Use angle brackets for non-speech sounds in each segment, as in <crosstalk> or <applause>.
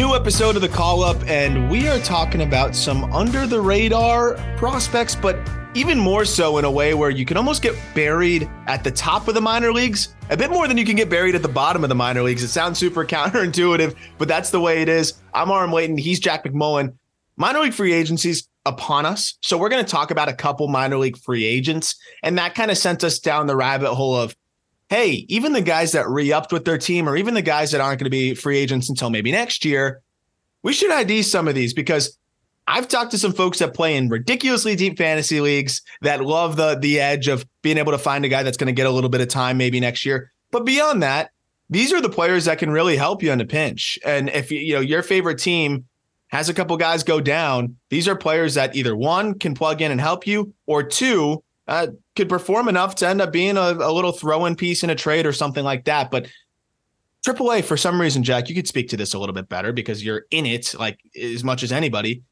New episode of the call up, and we are talking about some under the radar prospects, but even more so in a way where you can almost get buried at the top of the minor leagues a bit more than you can get buried at the bottom of the minor leagues. It sounds super <laughs> counterintuitive, but that's the way it is. I'm Aram Leighton. He's Jack McMullen. Minor league free agencies upon us. So we're going to talk about a couple minor league free agents. And that kind of sent us down the rabbit hole of hey, even the guys that re-upped with their team, or even the guys that aren't going to be free agents until maybe next year, we should ID some of these because I've talked to some folks that play in ridiculously deep fantasy leagues that love the the edge of being able to find a guy that's going to get a little bit of time maybe next year. But beyond that, these are the players that can really help you in a pinch. And if you, you know your favorite team has a couple guys go down, these are players that either one can plug in and help you, or two uh, could perform enough to end up being a, a little throw-in piece in a trade or something like that. But AAA, for some reason, Jack, you could speak to this a little bit better because you're in it like as much as anybody.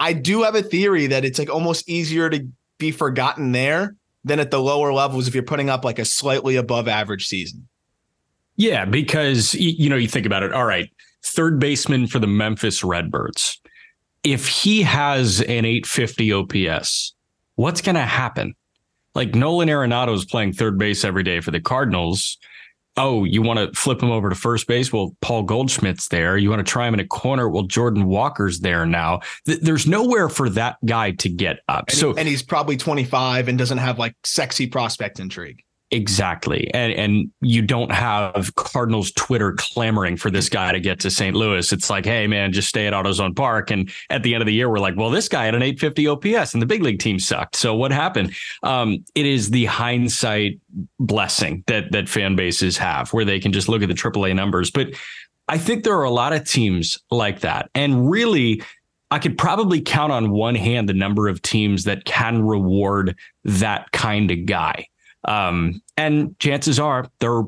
I do have a theory that it's like almost easier to be forgotten there than at the lower levels if you're putting up like a slightly above average season. Yeah, because you know, you think about it. All right, third baseman for the Memphis Redbirds. If he has an 850 OPS, what's going to happen? Like Nolan Arenado is playing third base every day for the Cardinals. Oh, you want to flip him over to first base? Well, Paul Goldschmidt's there. You want to try him in a corner? Well, Jordan Walker's there now. Th- there's nowhere for that guy to get up. And, so he- and he's probably 25 and doesn't have like sexy prospect intrigue. Exactly. And and you don't have Cardinals Twitter clamoring for this guy to get to St. Louis. It's like, hey man, just stay at AutoZone Park. And at the end of the year, we're like, well, this guy had an 850 OPS and the big league team sucked. So what happened? Um, it is the hindsight blessing that that fan bases have where they can just look at the AAA numbers. But I think there are a lot of teams like that. And really, I could probably count on one hand the number of teams that can reward that kind of guy. Um, and chances are they're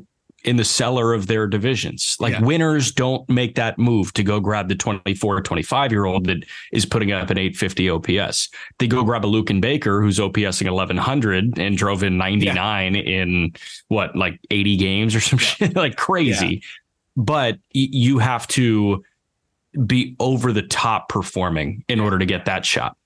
in the cellar of their divisions. Like Yeah. winners don't make that move to go grab the 24, 25 year old that is putting up an 850 OPS. They go grab a Luken Baker who's OPSing 1100 and drove in 99 in what, like 80 games or some shit, <laughs> like crazy. But y- you have to be over the top performing in order to get that shot.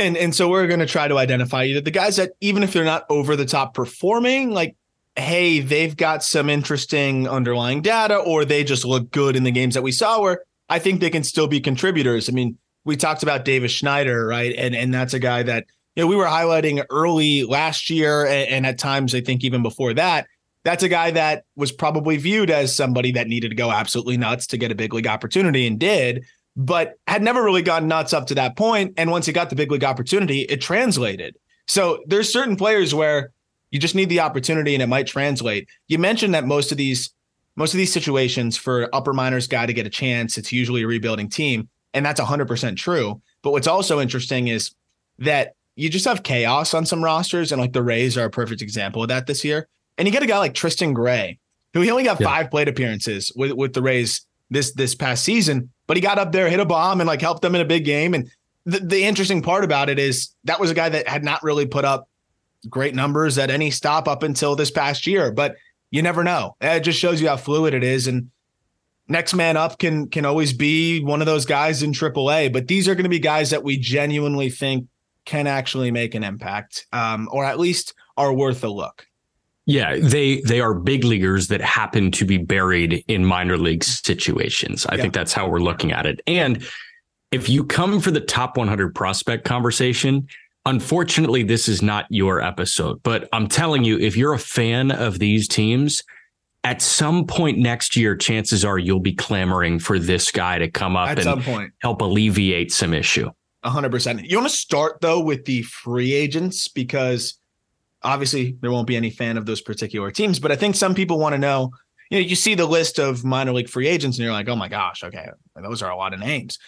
And and so we're going to try to identify either the guys that even if they're not over the top performing, like hey, they've got some interesting underlying data, or they just look good in the games that we saw. Where I think they can still be contributors. I mean, we talked about Davis Schneider, right? And and that's a guy that you know we were highlighting early last year, and, and at times I think even before that. That's a guy that was probably viewed as somebody that needed to go absolutely nuts to get a big league opportunity and did but had never really gone nuts up to that point. And once he got the big league opportunity, it translated. So there's certain players where you just need the opportunity and it might translate. You mentioned that most of these most of these situations for upper minors guy to get a chance, it's usually a rebuilding team, and that's 100% true. But what's also interesting is that you just have chaos on some rosters, and like the Rays are a perfect example of that this year. And you get a guy like Tristan Gray, who he only got yeah. five plate appearances with, with the Rays this this past season, but he got up there, hit a bomb, and like helped them in a big game. And the, the interesting part about it is that was a guy that had not really put up great numbers at any stop up until this past year. But you never know. It just shows you how fluid it is. And next man up can can always be one of those guys in AAA. But these are going to be guys that we genuinely think can actually make an impact, um, or at least are worth a look. Yeah, they they are big leaguers that happen to be buried in minor league situations. I yeah. think that's how we're looking at it. And if you come for the top 100 prospect conversation, unfortunately this is not your episode, but I'm telling you if you're a fan of these teams, at some point next year chances are you'll be clamoring for this guy to come up at and help alleviate some issue. 100%. You want to start though with the free agents because obviously there won't be any fan of those particular teams, but I think some people want to know, you know, you see the list of minor league free agents and you're like, "Oh my gosh, okay, those are a lot of names."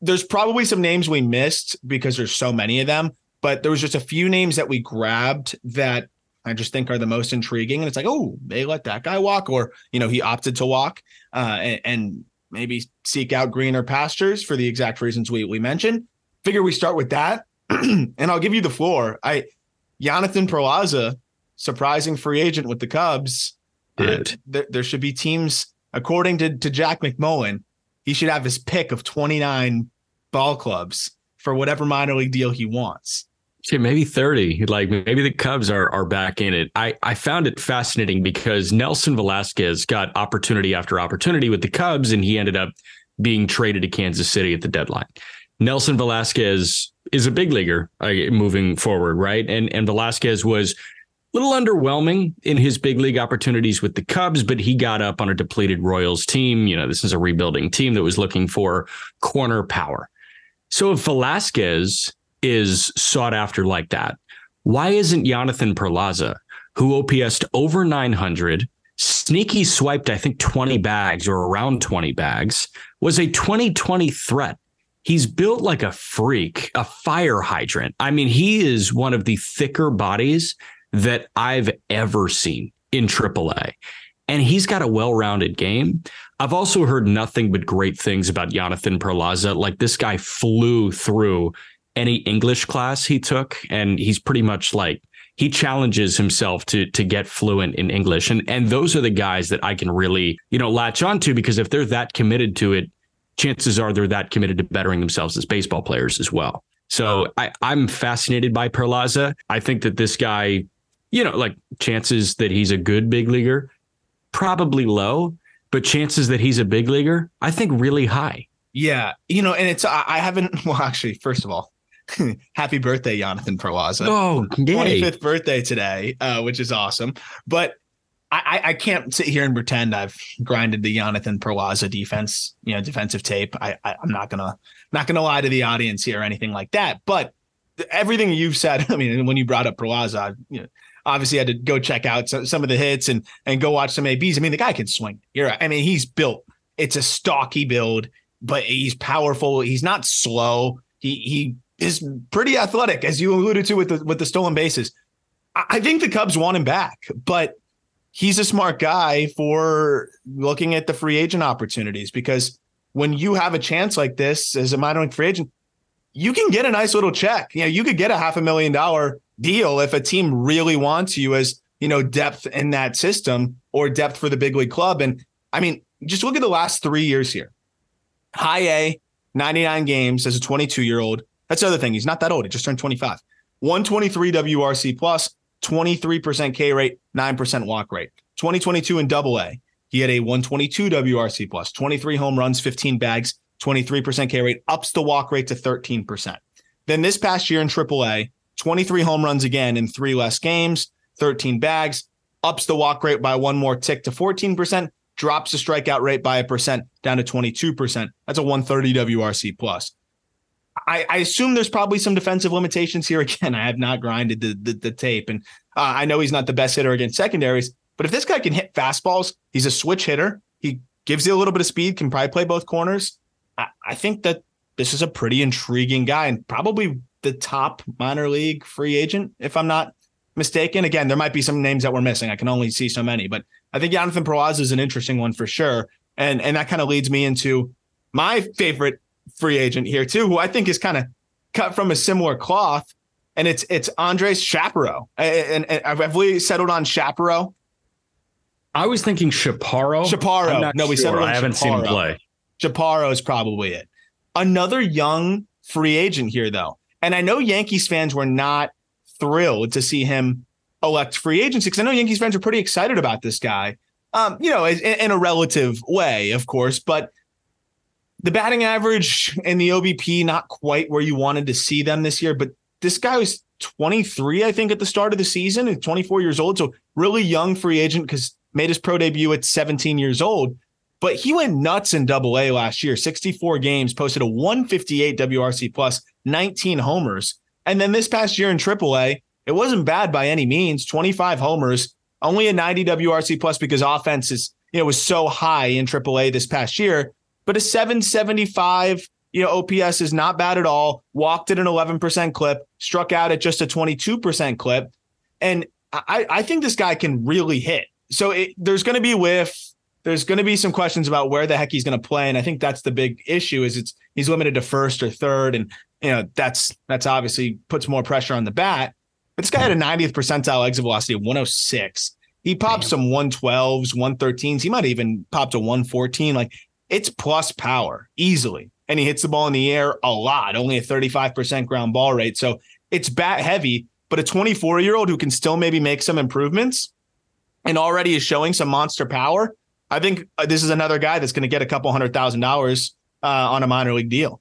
There's probably some names we missed because there's so many of them, but there was just a few names that we grabbed that I just think are the most intriguing. And it's like, oh, they let that guy walk, or you know, he opted to walk, uh, and, and, maybe seek out greener pastures for the exact reasons we we mentioned. Figure we start with that, <clears throat> and I'll give you the floor. I Jonathan Perlaza, surprising free agent with the Cubs. Uh, there, there should be teams, according to, to Jack McMullen, he should have his pick of 29 ball clubs for whatever minor league deal he wants. Yeah, maybe 30. Like maybe the Cubs are are back in it. I, I found it fascinating because Nelson Velasquez got opportunity after opportunity with the Cubs and he ended up being traded to Kansas City at the deadline. Nelson Velasquez is a big leaguer uh, moving forward, right? And and Velasquez was a little underwhelming in his big league opportunities with the Cubs, but he got up on a depleted Royals team. You know, this is a rebuilding team that was looking for corner power. So if Velasquez is sought after like that, why isn't Jonathan Perlaza, who OPSed over 900, sneaky swiped, I think, 20 bags or around 20 bags, was a 2020 threat He's built like a freak, a fire hydrant. I mean, he is one of the thicker bodies that I've ever seen in AAA. And he's got a well rounded game. I've also heard nothing but great things about Jonathan Perlaza. Like this guy flew through any English class he took, and he's pretty much like he challenges himself to to get fluent in English. And and those are the guys that I can really, you know, latch onto because if they're that committed to it, chances are they're that committed to bettering themselves as baseball players as well. So I, I'm fascinated by Perlaza. I think that this guy, you know, like chances that he's a good big leaguer, probably low, but chances that he's a big leaguer, I think really high. Yeah. You know, and it's, I haven't, <laughs> well, actually, first of all, <laughs> happy birthday, Jonathan Perlaza. Oh, yay. 25th birthday today, uh, which is awesome. But I, I can't sit here and pretend I've grinded the Jonathan Perlaza defense, you know, defensive tape. I, I am not gonna not gonna lie to the audience here or anything like that. But everything you've said, <laughs> I mean, when you brought up Perlaza, you know, obviously had to go check out some, some of the hits and and go watch some ABs. I mean, the guy can swing. You're, right. I mean, he's built. It's a stocky build, but he's powerful. He's not slow. He he is pretty athletic, as you alluded to with the with the stolen bases. I think the Cubs want him back, but he's a smart guy for looking at the free agent opportunities because when you have a chance like this as a minor league free agent, you can get a nice little check. You know, you could get a half a million dollar deal if a team really wants you as, you know, depth in that system or depth for the big league club. And I mean, just look at the last three years here. High A, 99 games as a 22 year old. That's the other thing. He's not that old. He just turned 25. 123 WRC plus, 23% K rate, 9% walk rate. 2022 in double A, he had a 122 WRC plus, 23 home runs, 15 bags, 23% K rate, ups the walk rate to 13%. Then this past year in triple A, 23 home runs again in three less games, 13 bags, ups the walk rate by one more tick to 14%, drops the strikeout rate by a percent down to 22%. That's a 130 WRC plus. I, I, assume there's probably some defensive limitations here. <laughs> Again, I have not grinded the the, the tape, and uh, I know he's not the best hitter against secondaries. But if this guy can hit fastballs, he's a switch hitter. He gives you a little bit of speed, can probably play both corners. I, I think that this is a pretty intriguing guy, and probably the top minor league free agent, if I'm not mistaken. Again, there might be some names that we're missing. I can only see so many, but I think Jonathan Perlaza is an interesting one for sure. And and that kind of leads me into my favorite free agent here too, who I think is kind of cut from a similar cloth, and it's it's Andres Shapiro. And, and, and have we settled on Shapiro? I was thinking Chaparro. Chaparro. No, we sure. settled on I haven't seen him play. Chaparro is probably it. Another young free agent here, though. And I know Yankees fans were not thrilled to see him elect free agency because I know Yankees fans are pretty excited about this guy. Um, you know, in, in, a relative way, of course, but the batting average and the OBP not quite where you wanted to see them this year. But this guy was 23, I think, at the start of the season, and 24 years old, so really young free agent because made his pro debut at 17 years old. But he went nuts in double A last year, 64 games, posted a 158 WRC plus, 19 homers. And then this past year in triple A, it wasn't bad by any means, 25 homers, only a 90 WRC plus because offense is, you know, was so high in triple A this past year. But a 775, you know, OPS is not bad at all. Walked at an 11% clip, struck out at just a 22% clip. And I, I think this guy can really hit. So it, there's going to be whiff there's going to be some questions about where the heck he's going to play, and I think that's the big issue. Is it's he's limited to first or third, and you know that's that's obviously puts more pressure on the bat. But this guy had a 90th percentile exit velocity of 106. He popped Damn. some 112s, 113s. He might even popped a 114. Like it's plus power easily, and he hits the ball in the air a lot. Only a 35% ground ball rate, so it's bat heavy. But a 24 year old who can still maybe make some improvements and already is showing some monster power I think uh, this is another guy that's going to get a couple hundred thousand dollars uh, on a minor league deal.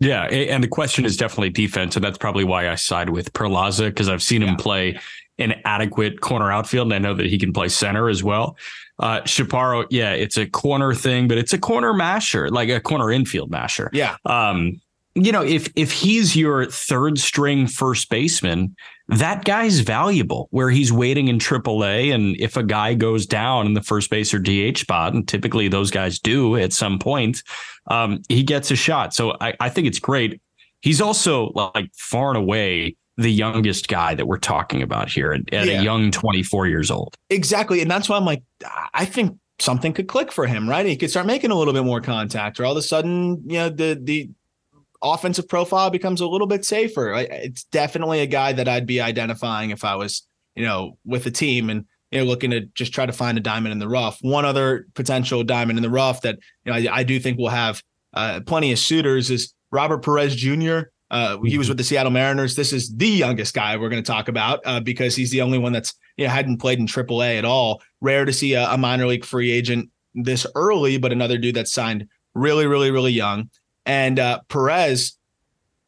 Yeah, and the question is definitely defense, and that's probably why I side with Perlaza because I've seen him play an adequate corner outfield, and I know that he can play center as well. Uh, Chaparro, yeah, it's a corner thing, but it's a corner masher, like a corner infield masher. Yeah. Um, you know, if if he's your third string first baseman, that guy's valuable where he's waiting in AAA. And if a guy goes down in the first base or DH spot, and typically those guys do at some point, um, he gets a shot. So I, I think it's great. He's also like far and away the youngest guy that we're talking about here at, at yeah. a young 24 years old. Exactly. And that's why I'm like, I think something could click for him, right? He could start making a little bit more contact, or all of a sudden, you know, the the offensive profile becomes a little bit safer. It's definitely a guy that I'd be identifying if I was, you know, with a team and you know looking to just try to find a diamond in the rough. One other potential diamond in the rough that you know I, I do think will have uh, plenty of suitors is Robert Perez Jr. Uh, he was mm-hmm. with the Seattle Mariners. This is the youngest guy we're going to talk about uh, because he's the only one that's you know hadn't played in AAA at all. Rare to see a, a minor league free agent this early, but another dude that's signed really, really, really young. And uh, Perez,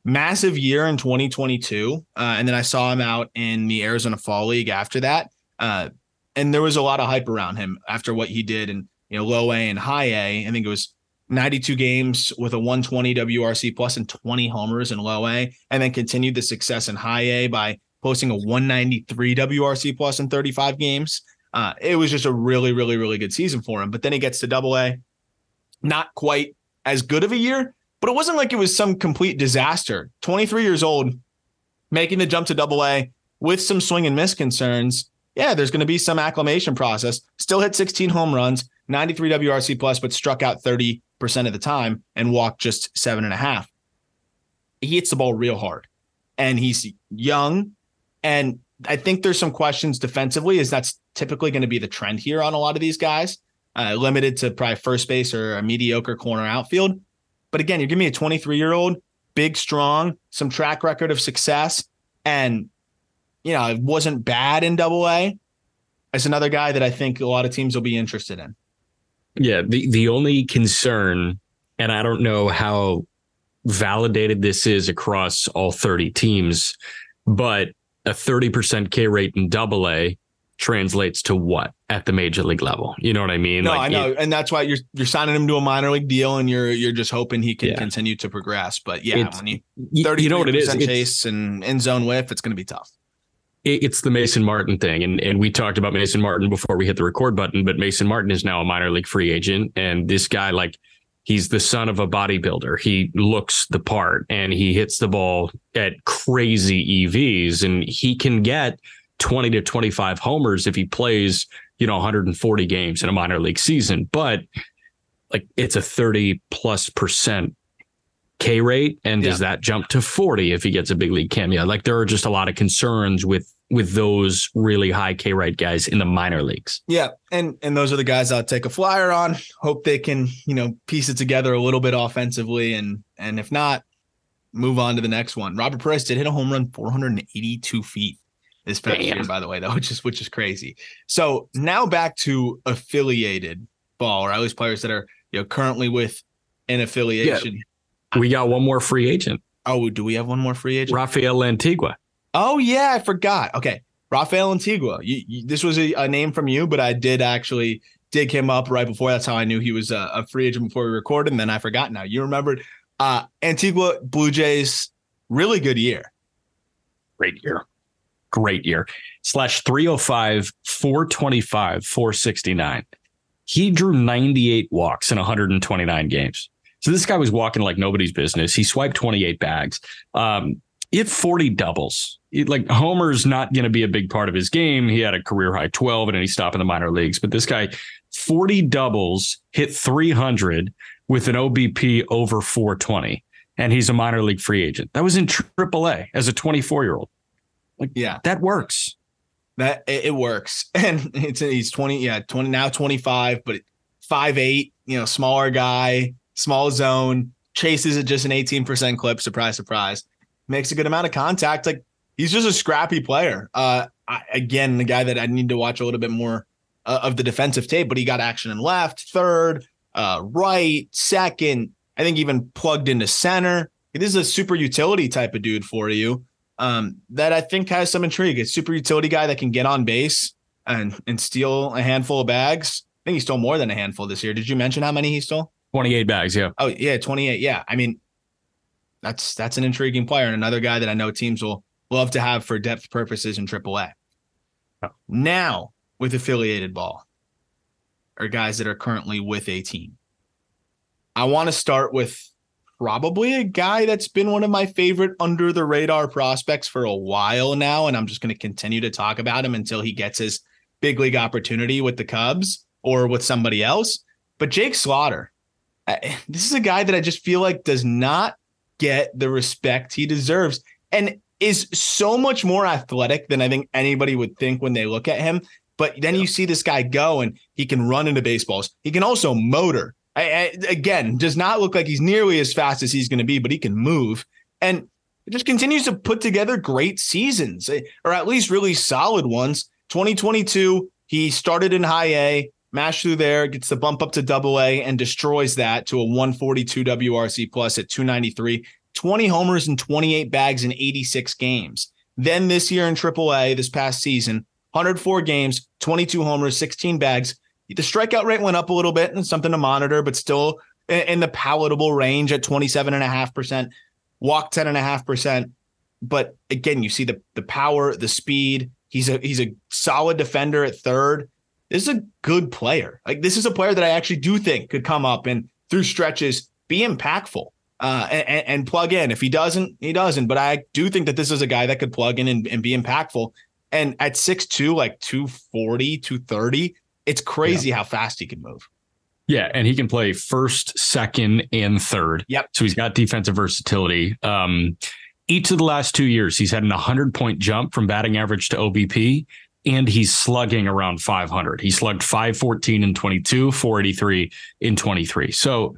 massive year in 2022. Uh, and then I saw him out in the Arizona Fall League after that. Uh, and there was a lot of hype around him after what he did in you know low A and high A. I think it was 92 games with a 120 WRC plus and 20 homers in low A, and then continued the success in high A by posting a 193 WRC plus in 35 games. Uh, it was just a really, really, really good season for him. But then he gets to double A, not quite as good of a year, but it wasn't like it was some complete disaster. 23 years old, making the jump to double A with some swing and miss concerns. Yeah, there's going to be some acclimation process. Still hit 16 home runs, 93 WRC plus, but struck out 30% of the time and walked just seven and a half. He hits the ball real hard and he's young. And I think there's some questions defensively, as that's typically going to be the trend here on a lot of these guys, uh, limited to probably first base or a mediocre corner outfield. But again, you're giving me a 23 year old, big, strong, some track record of success, and you know, it wasn't bad in double A. As another guy that I think a lot of teams will be interested in. Yeah. The the only concern, and I don't know how validated this is across all 30 teams, but a 30% K rate in double A translates to what at the major league level. You know what I mean? No, like I know, it, and that's why you're you're signing him to a minor league deal, and you're you're just hoping he can yeah. continue to progress. But yeah, it's, when you thirty, you know what it is, chase and end zone whiff, it's going to be tough. It's the Mason Martin thing, and and we talked about Mason Martin before we hit the record button. But Mason Martin is now a minor league free agent, and this guy like. He's the son of a bodybuilder. He looks the part and he hits the ball at crazy EVs and he can get 20 to 25 homers if he plays, you know, 140 games in a minor league season. But like it's a 30 plus percent K rate. And does that jump to 40 if he gets a big league cameo? Like there are just a lot of concerns with with those really high K rate guys in the minor leagues. Yeah, and and those are the guys I'll take a flyer on. Hope they can you know piece it together a little bit offensively, and and if not, move on to the next one. Robert Perez did hit a home run 482 feet this past year, by the way, though, <laughs> which is which is crazy. So now back to affiliated ball, or at least players that are you know currently with an affiliation. Yeah. We got one more free agent. Oh, do we have one more free agent? Rafael Lantigua. Oh yeah, I forgot. Okay, Rafael Lantigua. You, you, this was a, a, name from you, but I did actually dig him up right before. That's how I knew he was a, a free agent before we recorded. And then I forgot. Now you remembered. Uh, Lantigua Blue Jays, really good year. Great year. Great year. Slash 305, 425, 469. He drew 98 walks in 129 games. So this guy was walking like nobody's business. He swiped 28 bags. Um, had 40 doubles. He, like Homer's not going to be a big part of his game. He had a career high 12 and then he stopped in the minor leagues. But this guy, 40 doubles, hit 300 with an OBP over 420. And he's a minor league free agent. That was in AAA as a 24 year old. Like, yeah, that works. That it works. <laughs> And it's he's 20, yeah, 20 now 25, but five eight, you know, smaller guy, small zone, chases at just an 18% clip. Surprise, surprise makes a good amount of contact. Like he's just a scrappy player. Uh, I, again, the guy that I need to watch a little bit more uh, of the defensive tape, but he got action in left, third, uh, right, second. I think even plugged into center. This is a super utility type of dude for you. Um, that I think has some intrigue. A super utility guy that can get on base and and steal a handful of bags. I think he stole more than a handful this year. Did you mention how many he stole? 28 bags, yeah. Oh, yeah, 28. Yeah. I mean, that's that's an intriguing player and another guy that I know teams will love to have for depth purposes in AAA. Oh. Now with affiliated ball are guys that are currently with a team. I want to start with probably a guy that's been one of my favorite under the radar prospects for a while now, and I'm just going to continue to talk about him until he gets his big league opportunity with the Cubs or with somebody else. But Jake Slaughter, this is a guy that I just feel like does not get the respect he deserves and is so much more athletic than I think anybody would think when they look at him. But then you see this guy go and he can run into baseballs. He can also motor. I, I, again, does not look like he's nearly as fast as he's going to be, but he can move and just continues to put together great seasons eh, or at least really solid ones. 2022, he started in high A, Mash through there, gets the bump up to double A and destroys that to a 142 WRC plus at 293. 20 homers and 28 bags in 86 games. Then this year in triple A, this past season, 104 games, 22 homers, 16 bags. The strikeout rate went up a little bit and something to monitor, but still in the palatable range at 27.5%, walk 10.5%. But again, you see the the power, the speed. He's a he's a solid defender at third this is a good player. Like this is a player that I actually do think could come up and through stretches be impactful uh, and, and, plug in. If he doesn't, he doesn't. But I do think that this is a guy that could plug in and, and be impactful. And at 6'2, like 240, 230, it's crazy yeah. how fast he can move. Yeah, and he can play first, second, and third. Yep. So he's got defensive versatility. Um, each of the last two years, he's had an 100 point jump from batting average to OBP, and he's slugging around 500. He slugged 514 in 22, 483 in 23. So,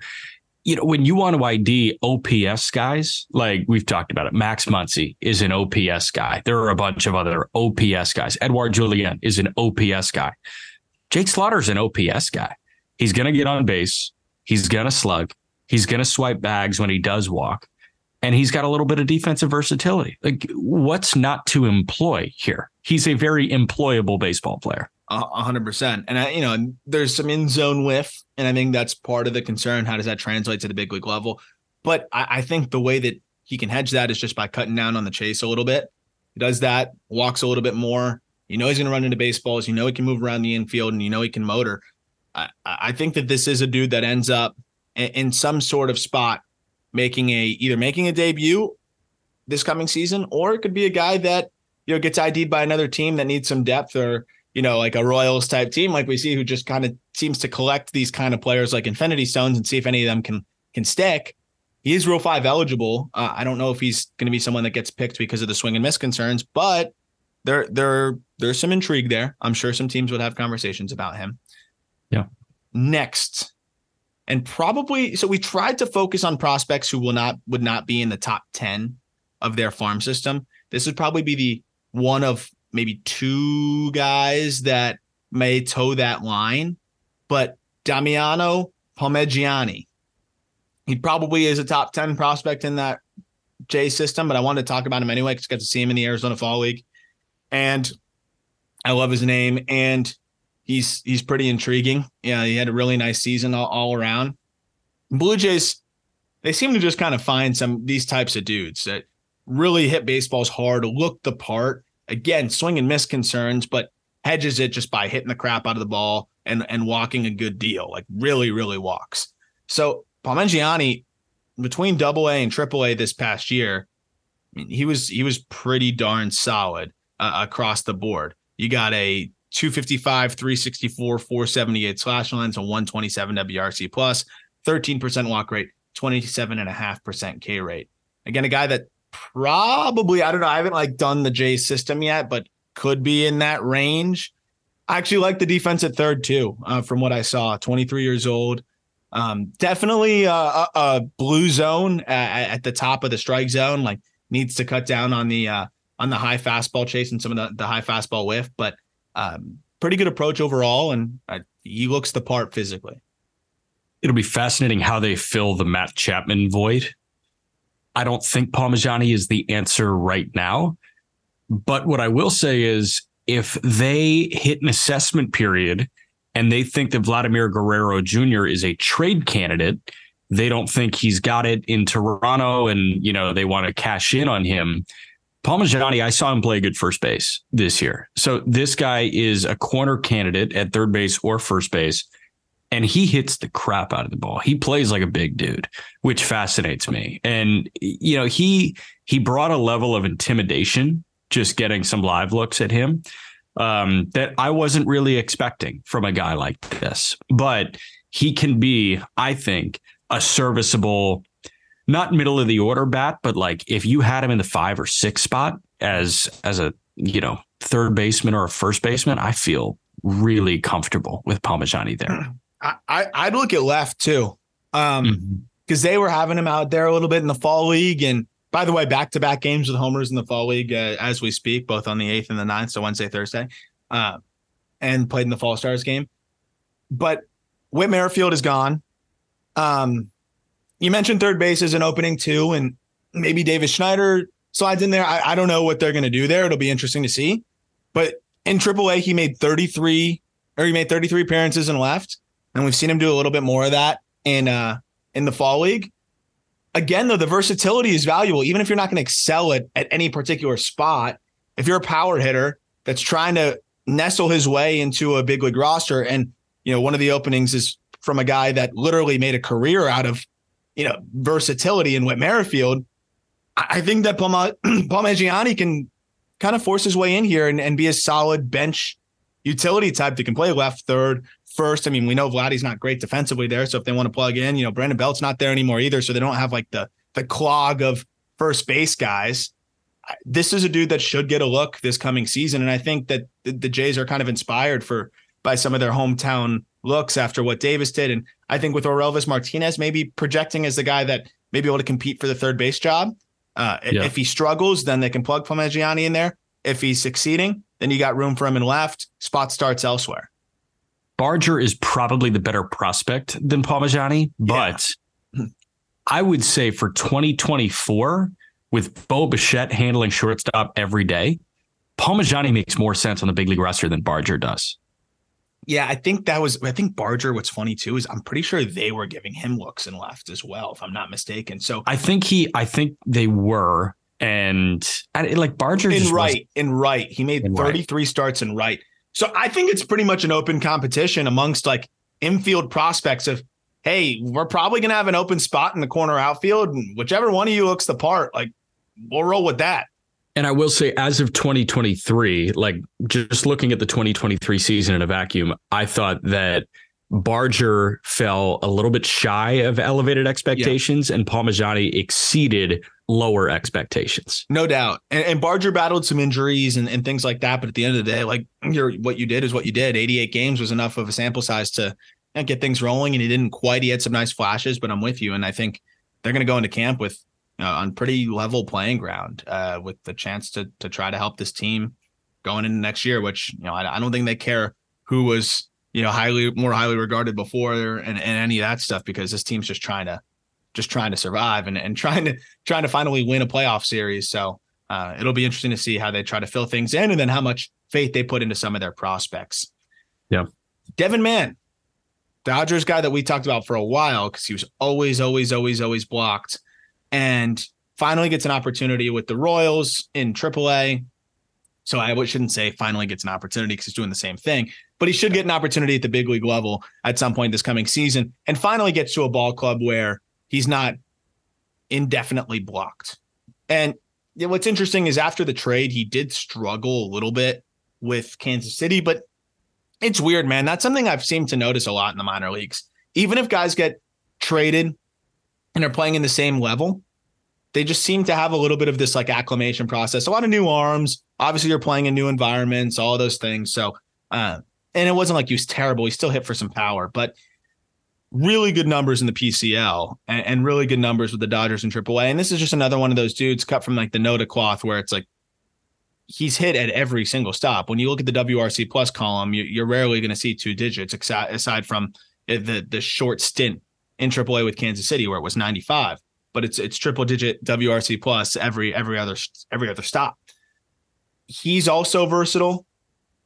you know, when you want to ID OPS guys, like we've talked about it, Max Muncy is an OPS guy. There are a bunch of other OPS guys. Edouard Julien is an OPS guy. Jake Slaughter's an OPS guy. He's going to get on base. He's going to slug. He's going to swipe bags when he does walk and he's got a little bit of defensive versatility. Like, what's not to employ here? He's a very employable baseball player. A hundred percent. And I, you know, there's some in zone whiff, and I think that's part of the concern. How does that translate to the big league level? But I, I think the way that he can hedge that is just by cutting down on the chase a little bit. He does that, walks a little bit more. You know he's going to run into baseballs. You know he can move around the infield, and you know he can motor. I, I think that this is a dude that ends up in, in some sort of spot making a either making a debut this coming season, or it could be a guy that you know, gets ID'd by another team that needs some depth or, you know, like a Royals type team, like we see who just kind of seems to collect these kind of players like Infinity Stones and see if any of them can can stick. He is Rule Five eligible. Uh, I don't know if he's going to be someone that gets picked because of the swing and miss concerns, but there there there's some intrigue there. I'm sure some teams would have conversations about him. Yeah. Next, and probably so we tried to focus on prospects who will not would not be in the top 10 of their farm system. This would probably be the one of maybe two guys that may toe that line, but Damiano Palmegiani, he probably is a top 10 prospect in that J system, but I wanted to talk about him anyway because I got to see him in the Arizona Fall League. And I love his name. And he's he's pretty intriguing. Yeah, he had a really nice season all, all around. Blue Jays, they seem to just kind of find some these types of dudes that really hit baseballs hard, look the part. Again, swing and miss concerns, but hedges it just by hitting the crap out of the ball and and walking a good deal. Like really, really walks. So Palmegiani, between double A and triple A this past year, I mean, he was he was pretty darn solid uh, across the board. You got a 255, 364, 478 slash lines, and 127 WRC plus, 13% walk rate, 27.5% K rate. Again, a guy that probably, I don't know, I haven't like done the J system yet, but could be in that range. I actually like the defense at third too, uh, from what I saw. 23 years old. Um, definitely a, a, a blue zone at, at, the top of the strike zone. Like needs to cut down on the uh, on the high fastball chase and some of the, the high fastball whiff, but um, pretty good approach overall, and he looks the part physically. It'll be fascinating how they fill the Matt Chapman void. I don't think Palmegiani is the answer right now. But what I will say is if they hit an assessment period and they think that Vladimir Guerrero Jr. is a trade candidate, they don't think he's got it in Toronto and, you know, they want to cash in on him. Palmegiani, I saw him play good first base this year. So this guy is a corner candidate at third base or first base, and he hits the crap out of the ball. He plays like a big dude, which fascinates me. And you know, he he brought a level of intimidation just getting some live looks at him um, that I wasn't really expecting from a guy like this. But he can be, I think, a serviceable not middle of the order bat, but like if you had him in the five or six spot as as a you know third baseman or a first baseman, I feel really comfortable with Palmegiani there. <clears throat> I, I would look at left too, um, because mm-hmm. they were having him out there a little bit in the fall league, and by the way, back to back games with homers in the fall league uh, as we speak, both on the eighth and the 9th, so Wednesday, Thursday, uh, and played in the Fall Stars game. But Whit Merrifield is gone. Um, you mentioned third base as an opening too, and maybe Davis Schneider slides in there. I, I don't know what they're going to do there. It'll be interesting to see. But in AAA, he made 33 or he made 33 appearances and left, and we've seen him do a little bit more of that in uh in the fall league. Again, though, the versatility is valuable, even if you're not going to excel at at any particular spot. If you're a power hitter that's trying to nestle his way into a big league roster, and you know one of the openings is from a guy that literally made a career out of you know, versatility in Whit Merrifield, I think that Palma, <clears throat> Palmegiani can kind of force his way in here and, and be a solid bench utility type that can play left, third, first. I mean, we know Vladdy's not great defensively there. So if they want to plug in, you know, Brandon Belt's not there anymore either. So they don't have like the the clog of first base guys. This is a dude that should get a look this coming season. And I think that the, the Jays are kind of inspired for by some of their hometown looks after what Davis did. And I think with Orelvis Martinez maybe projecting as the guy that may be able to compete for the third base job. Uh, yeah. If he struggles, then they can plug Palmegiani in there. If he's succeeding, then you got room for him in left. Spot starts elsewhere. Barger is probably the better prospect than Palmegiani, but yeah. I would say for 2024, with Bo Bichette handling shortstop every day, Palmegiani makes more sense on the big league roster than Barger does. Yeah, I think that was. I think Barger. What's funny too is I'm pretty sure they were giving him looks and left as well, if I'm not mistaken. So I think he. I think they were, and, and like Barger in right, in right. He made 33 right. starts in right. So I think it's pretty much an open competition amongst like infield prospects of, hey, we're probably gonna have an open spot in the corner outfield, and whichever one of you looks the part, like we'll roll with that. And I will say, as of 2023, like just looking at the 2023 season in a vacuum, I thought that Barger fell a little bit shy of elevated expectations, yeah. and Palmegiani exceeded lower expectations. No doubt. And, and, Barger battled some injuries and, and things like that. But at the end of the day, like you're, what you did is what you did. 88 games was enough of a sample size to get things rolling. And he didn't quite. He had some nice flashes, but I'm with you. And I think they're going to go into camp with uh, on pretty level playing ground uh, with the chance to to try to help this team going into next year. Which you know I, I don't think they care who was you know highly more highly regarded before and, and any of that stuff because this team's just trying to just trying to survive and, and <laughs> trying to trying to finally win a playoff series. So uh, it'll be interesting to see how they try to fill things in and then how much faith they put into some of their prospects. Yeah. Devin Mann, Dodgers guy that we talked about for a while because he was always, always, always, always blocked and finally gets an opportunity with the Royals in AAA. So I shouldn't say finally gets an opportunity because he's doing the same thing, but he should get an opportunity at the big league level at some point this coming season and finally gets to a ball club where he's not indefinitely blocked. And what's interesting is after the trade, he did struggle a little bit with Kansas City, but it's weird, man. That's something I've seemed to notice a lot in the minor leagues. Even if guys get traded and are playing in the same level, they just seem to have a little bit of this like acclimation process. A lot of new arms. Obviously, you're playing in new environments, all those things. So, uh, and it wasn't like he was terrible. He still hit for some power, but really good numbers in the PCL and, and really good numbers with the Dodgers and AAA. And this is just another one of those dudes cut from like the Noda cloth where it's like he's hit at every single stop. When you look at the WRC plus column, you, are rarely going to see two digits aside from the the short stint in AAA with Kansas City where it was 95, but it's it's triple digit WRC plus every every other every other stop. He's also versatile.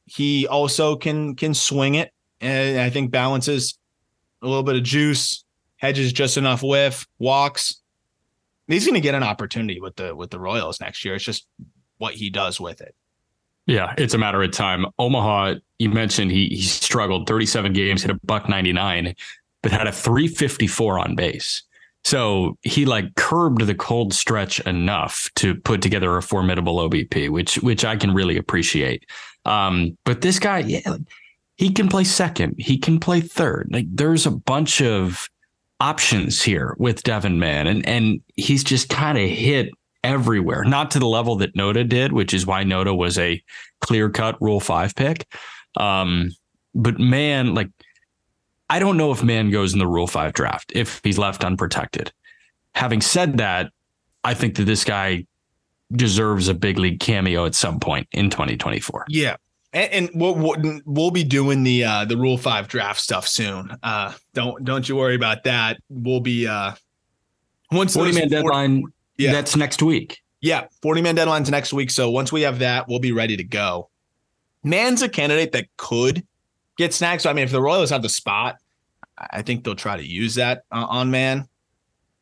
He also can can swing it, and I think balances a little bit of juice, hedges just enough whiff, walks. He's going to get an opportunity with the with the Royals next year. It's just what he does with it. Yeah, it's a matter of time. Omaha, you mentioned he he struggled 37 games, hit a buck 99 but had a 354 on base. So he like curbed the cold stretch enough to put together a formidable OBP, which which I can really appreciate. Um, but this guy, yeah, he can play second, he can play third. Like there's a bunch of options here with Devin Mann, and and he's just kind of hit everywhere. Not to the level that Noda did, which is why Noda was a clear cut Rule Five pick. Um, but man, like I don't know if Mann goes in the Rule 5 draft if he's left unprotected. Having said that, I think that this guy deserves a big league cameo at some point in 2024. Yeah. And, and we'll, we'll be doing the uh, the Rule Five draft stuff soon. Uh, don't don't you worry about that. We'll be uh, once forty man 40, deadline. Yeah, that's next week. Yeah, forty man deadline's next week. So once we have that, we'll be ready to go. Mann's a candidate that could get snagged. So I mean, if the Royals have the spot, I think they'll try to use that uh, on Mann.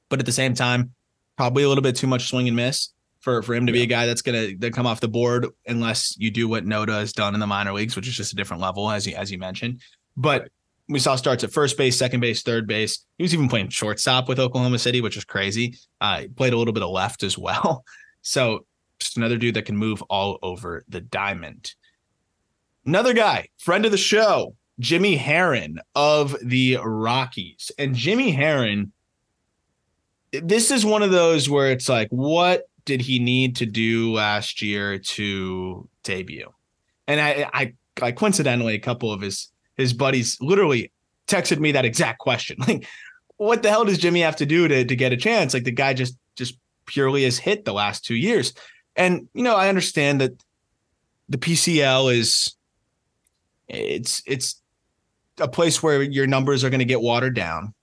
But at the same time, probably a little bit too much swing and miss for for him to be a guy that's gonna that come off the board unless you do what Noda has done in the minor leagues, which is just a different level as you as you mentioned. But we saw starts at first base, second base, third base. He was even playing shortstop with Oklahoma City, which is crazy. Uh, he played a little bit of left as well. <laughs> So just another dude that can move all over the diamond. Another guy, friend of the show, Jimmy Herron of the Rockies. And Jimmy Herron, this is one of those where it's like, what did he need to do last year to debut? And I, I, I coincidentally, a couple of his his buddies literally texted me that exact question. <laughs> Like, what the hell does Jimmy have to do to to get a chance? Like the guy just just purely has hit the last two years. And you know, I understand that the PCL is it's it's a place where your numbers are going to get watered down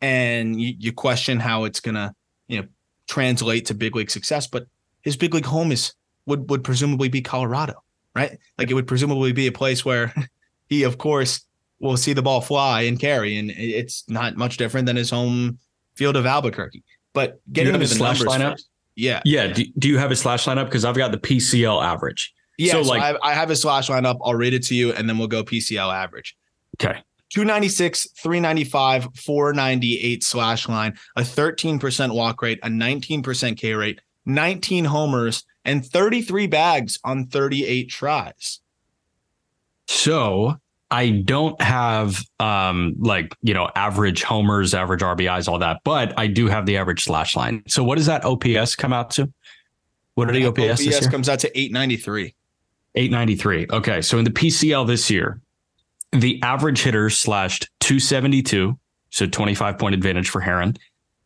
and you, you question how it's going to you know translate to big league success but his big league home is would would presumably be colorado right? Like it would presumably be a place where <laughs> he of course will see the ball fly and carry and it's not much different than his home field of albuquerque. But getting into the slash lineup? first, yeah. Yeah do, do you have a slash lineup? Because i've got the pcl average yeah so, so like I, I have a slash lineup i'll read it to you and then we'll go pcl average Okay. 296, 395, 498 slash line, a 13% walk rate, a 19% K rate, 19 homers, and and 33 bags on 38 tries. So I don't have um like you know average homers, average RBIs, all that, but I do have the average slash line. So what does that OPS come out to? What did the OPS, OPS comes out to 893. 893. Okay, so in the PCL this year, the average hitter slashed 272, so 25 point advantage for Herron,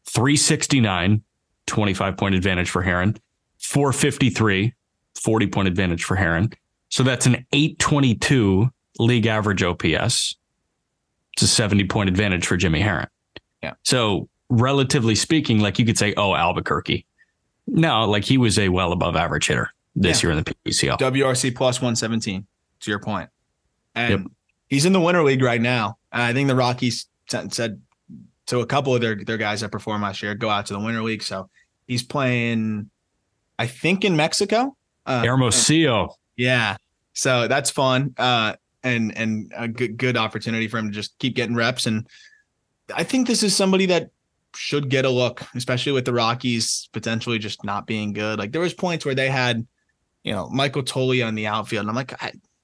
369, 25 point advantage for Herron, 453, 40 point advantage for Herron. So that's an 822 league average OPS. It's a 70 point advantage for Jimmy Herron. Yeah. So relatively speaking, like you could say, oh, Albuquerque. No, like he was a well above average hitter this Yeah. year in the PCL. WRC plus 117, to your point. And Yep. he's in the winter league right now. And I think the Rockies said, said to a couple of their, their guys that performed last year, go out to the winter league. So he's playing, I think, in Mexico. Uh, Hermosillo. Yeah. So that's fun. Uh, and and a good good opportunity for him to just keep getting reps. And I think this is somebody that should get a look, especially with the Rockies potentially just not being good. Like there was points where they had, you know, Michael Toglia on the outfield, and I'm like,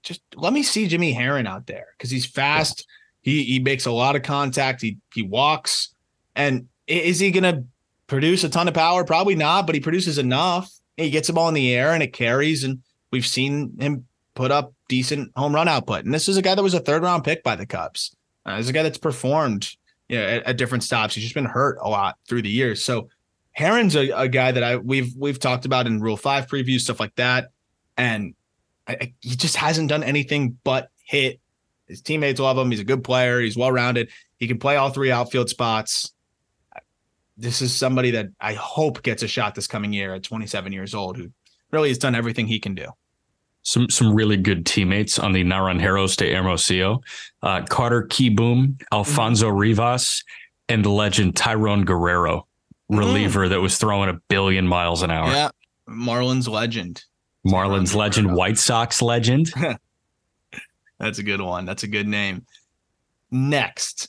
just let me see Jimmy Herron out there because he's fast. He he makes a lot of contact. He he walks, and is he gonna produce a ton of power? Probably not, but he produces enough. He gets the ball in the air and it carries, and we've seen him put up decent home run output. And this is a guy that was a third round pick by the Cubs. Uh, this is a guy that's performed you know, at, at different stops. He's just been hurt a lot through the years. So Herron's a, a guy that I we've we've talked about in Rule Five previews, stuff like that, and I, I- he just hasn't done anything but hit. His teammates love him. He's a good player. He's well rounded. He can play all three outfield spots. This is somebody that I hope gets a shot this coming year at 27 years old, who really has done everything he can do. some some really good teammates on the Naranjeros de Hermosillo. Uh, Carter Kieboom, Alfonso Rivas, and the legend Tayron Guerrero, reliever that was throwing a billion miles an hour. Yeah, Marlins legend. Marlins legend, White Sox legend. <laughs> That's a good one. That's a good name. Next,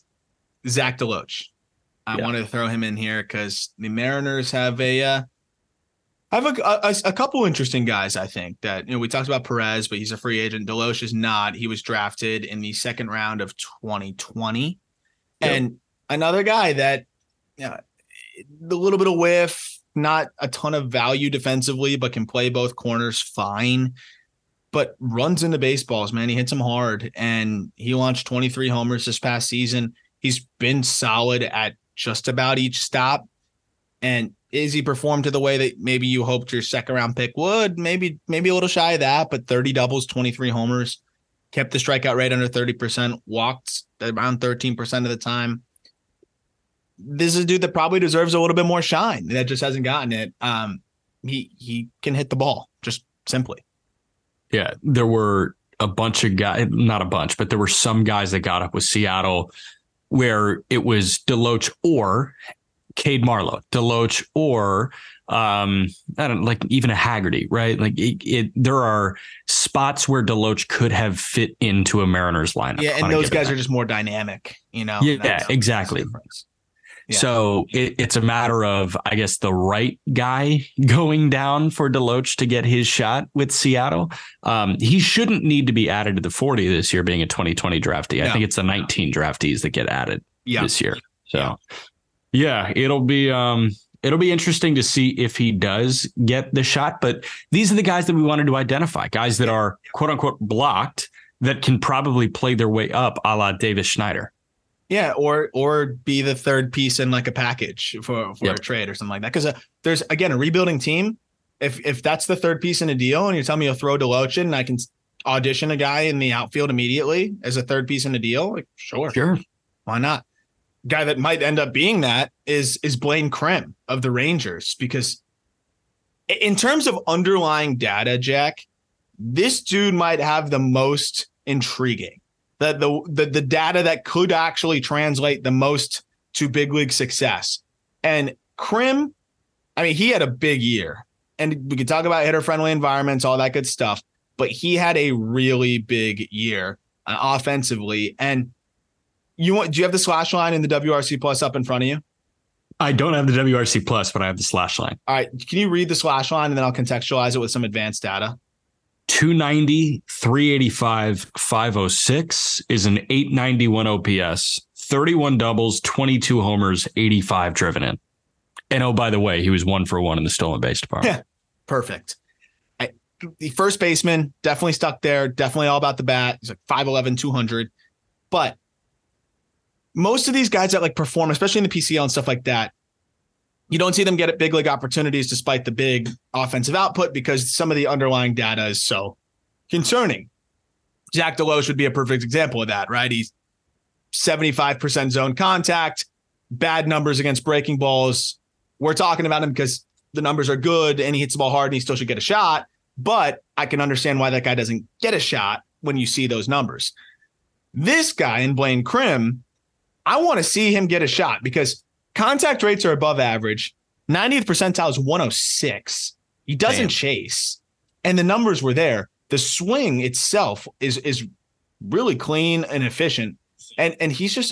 Zach Deloach. I Yeah. wanted to throw him in here because the Mariners have a uh, have a, a a couple interesting guys. I think that you know we talked about Perez, but he's a free agent. Deloach is not. He was drafted in the second round of 2020, Yep. and another guy that you know, a little bit of whiff, not a ton of value defensively, but can play both corners fine but runs into baseballs, man. He hits them hard and he launched 23 homers this past season. He's been solid at just about each stop. And is he performed to the way that maybe you hoped your second round pick would? Maybe, maybe a little shy of that, but 30 doubles, 23 homers, kept the strikeout rate under 30%, walked around 13% of the time. This is a dude that probably deserves a little bit more shine that just hasn't gotten it. Um, he he can hit the ball just simply. Yeah, there were a bunch of guys, not a bunch, but there were some guys that got up with Seattle where it was Deloach or Cade Marlowe, Deloach or um, I don't like even a Haggerty, right? Like it, it there are spots where Deloach could have fit into a Mariners lineup. Yeah, and those guys night. are just more dynamic, you know. Yeah, exactly. That's the difference. Yeah. So it, it's a matter of, I guess, the right guy <laughs> going down for Deloach to get his shot with Seattle. Um, he shouldn't need to be added to the 40 this year, being a 2020 draftee. I think it's the 19 draftees that get added Yeah, this year. So, yeah, it'll be um, it'll be interesting to see if he does get the shot. But these are the guys that we wanted to identify, guys that are quote unquote blocked that can probably play their way up, a la Davis Schneider. Yeah, or or be the third piece in like a package for for Yep. a trade or something like that. Because uh, there's again a rebuilding team. If if that's the third piece in a deal, and you're telling me you'll throw Deloach in, and I can audition a guy in the outfield immediately as a third piece in a deal, like sure, Sure. why not? Guy that might end up being that is is Blaine Crim of the Rangers because in terms of underlying data, Jack, this dude might have the most intriguing. The the the, the data that could actually translate the most to big league success. And Crim, I mean, he had a big year. And we could talk about hitter friendly environments, all that good stuff, but he had a really big year uh, offensively. And you want do you have the slash line in the WRC plus up in front of you? I don't have the WRC plus, but I have the slash line. All right. Can you read the slash line and then I'll contextualize it with some advanced data? 290, 385, 506 is an 891 OPS, 31 doubles, 22 homers, 85 driven in. And oh, by the way, he was one for one in the stolen base department. Yeah. Perfect. I, the first baseman definitely stuck there, definitely all about the bat. He's like 5'11, 200. But most of these guys that like perform, especially in the PCL and stuff like that, you don't see them get big league opportunities despite the big offensive output because some of the underlying data is so concerning. Zach Deloach would be a perfect example of that, right? He's 75% zone contact, bad numbers against breaking balls. We're talking about him because the numbers are good and he hits the ball hard and he still should get a shot. But I can understand why that guy doesn't get a shot when you see those numbers. This guy in Blaine Crim, I want to see him get a shot because contact rates are above average. 90th percentile is 106. He doesn't Damn. chase. And the numbers were there. The swing itself is is really clean and efficient. And and he's just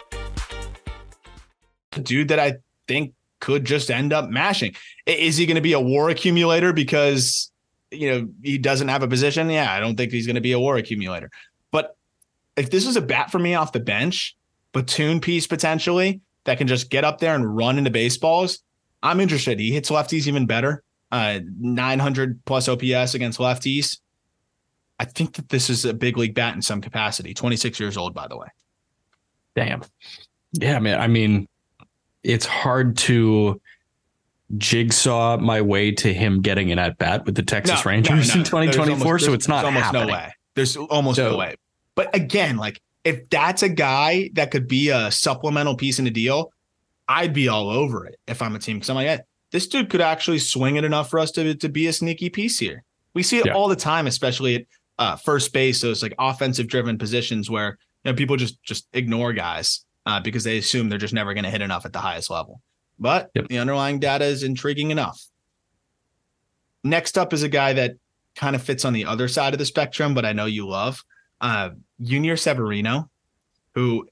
dude that I think could just end up mashing. Is he going to be a war accumulator because you know he doesn't have a position? Yeah, I don't think he's going to be a war accumulator. But if this is a bat for me off the bench, platoon piece potentially that can just get up there and run into baseballs, I'm interested. He hits lefties even better. Uh, 900 plus OPS against lefties. I think that this is a big league bat in some capacity. 26 years old, by the way. Damn. Yeah, man. I mean, it's hard to jigsaw my way to him getting an at bat with the Texas no, Rangers no, no. in 2024. Almost, so it's not almost happening. no way. There's almost so, no way. But again, like if that's a guy that could be a supplemental piece in a deal, I'd be all over it if I'm a team because I'm like, hey, this dude could actually swing it enough for us to, to be a sneaky piece here. We see it yeah. all the time, especially at uh, first base, those like offensive driven positions where you know people just just ignore guys uh, because they assume they're just never going to hit enough at the highest level. But yep. the underlying data is intriguing enough. Next up is a guy that kind of fits on the other side of the spectrum, but I know you love uh, Junior Severino, who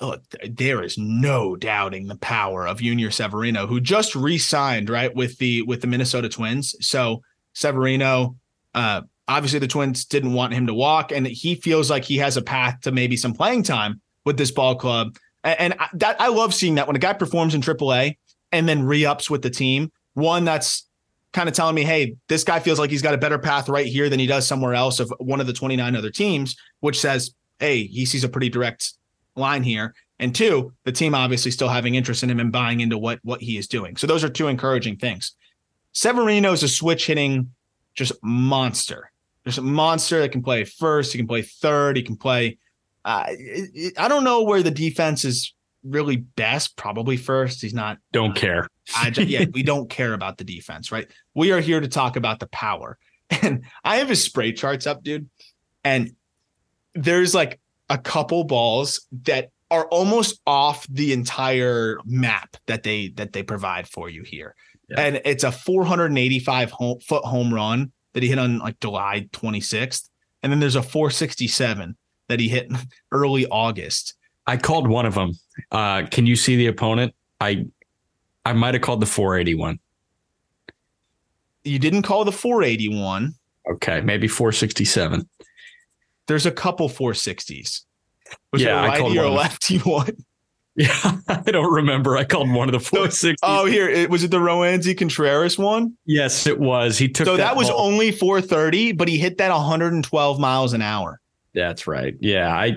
look, there is no doubting the power of Junior Severino, who just re-signed right with the with the Minnesota Twins. So Severino, uh, obviously the Twins didn't want him to walk, and he feels like he has a path to maybe some playing time with this ball club. And, and that I love seeing that when a guy performs in AAA and then re-ups with the team. One that's kind of telling me, hey, this guy feels like he's got a better path right here than he does somewhere else of one of the 29 other teams, which says, hey, he sees a pretty direct line here. And two, the team obviously still having interest in him and buying into what what he is doing. So those are two encouraging things. Severino is a switch hitting just monster. There's a monster that can play first, he can play third, he can play uh, I don't know where the defense is really best. Probably first. He's not. Don't uh, care. I, yeah, we <laughs> don't care about the defense, right? We are here to talk about the power. <laughs> And I have his spray charts up, dude. And there's like a couple balls that are almost off the entire map that they that they provide for you here. Yeah. And it's a 485 home, foot home run that he hit on like July 26th. And then there's a 467 that he hit early August. I called one of them. Uh, can you see the opponent? I I might have called the 481. You didn't call the 481. Okay, maybe 467. There's a couple 460s. Was yeah, it a righty or a lefty one? <laughs> Yeah, I don't remember. I called one of the 460. Oh, here it, was it the Roansy Contreras one? Yes, it was. He took so that, that was ball. only 430, but he hit that 112 miles an hour. That's right. Yeah, I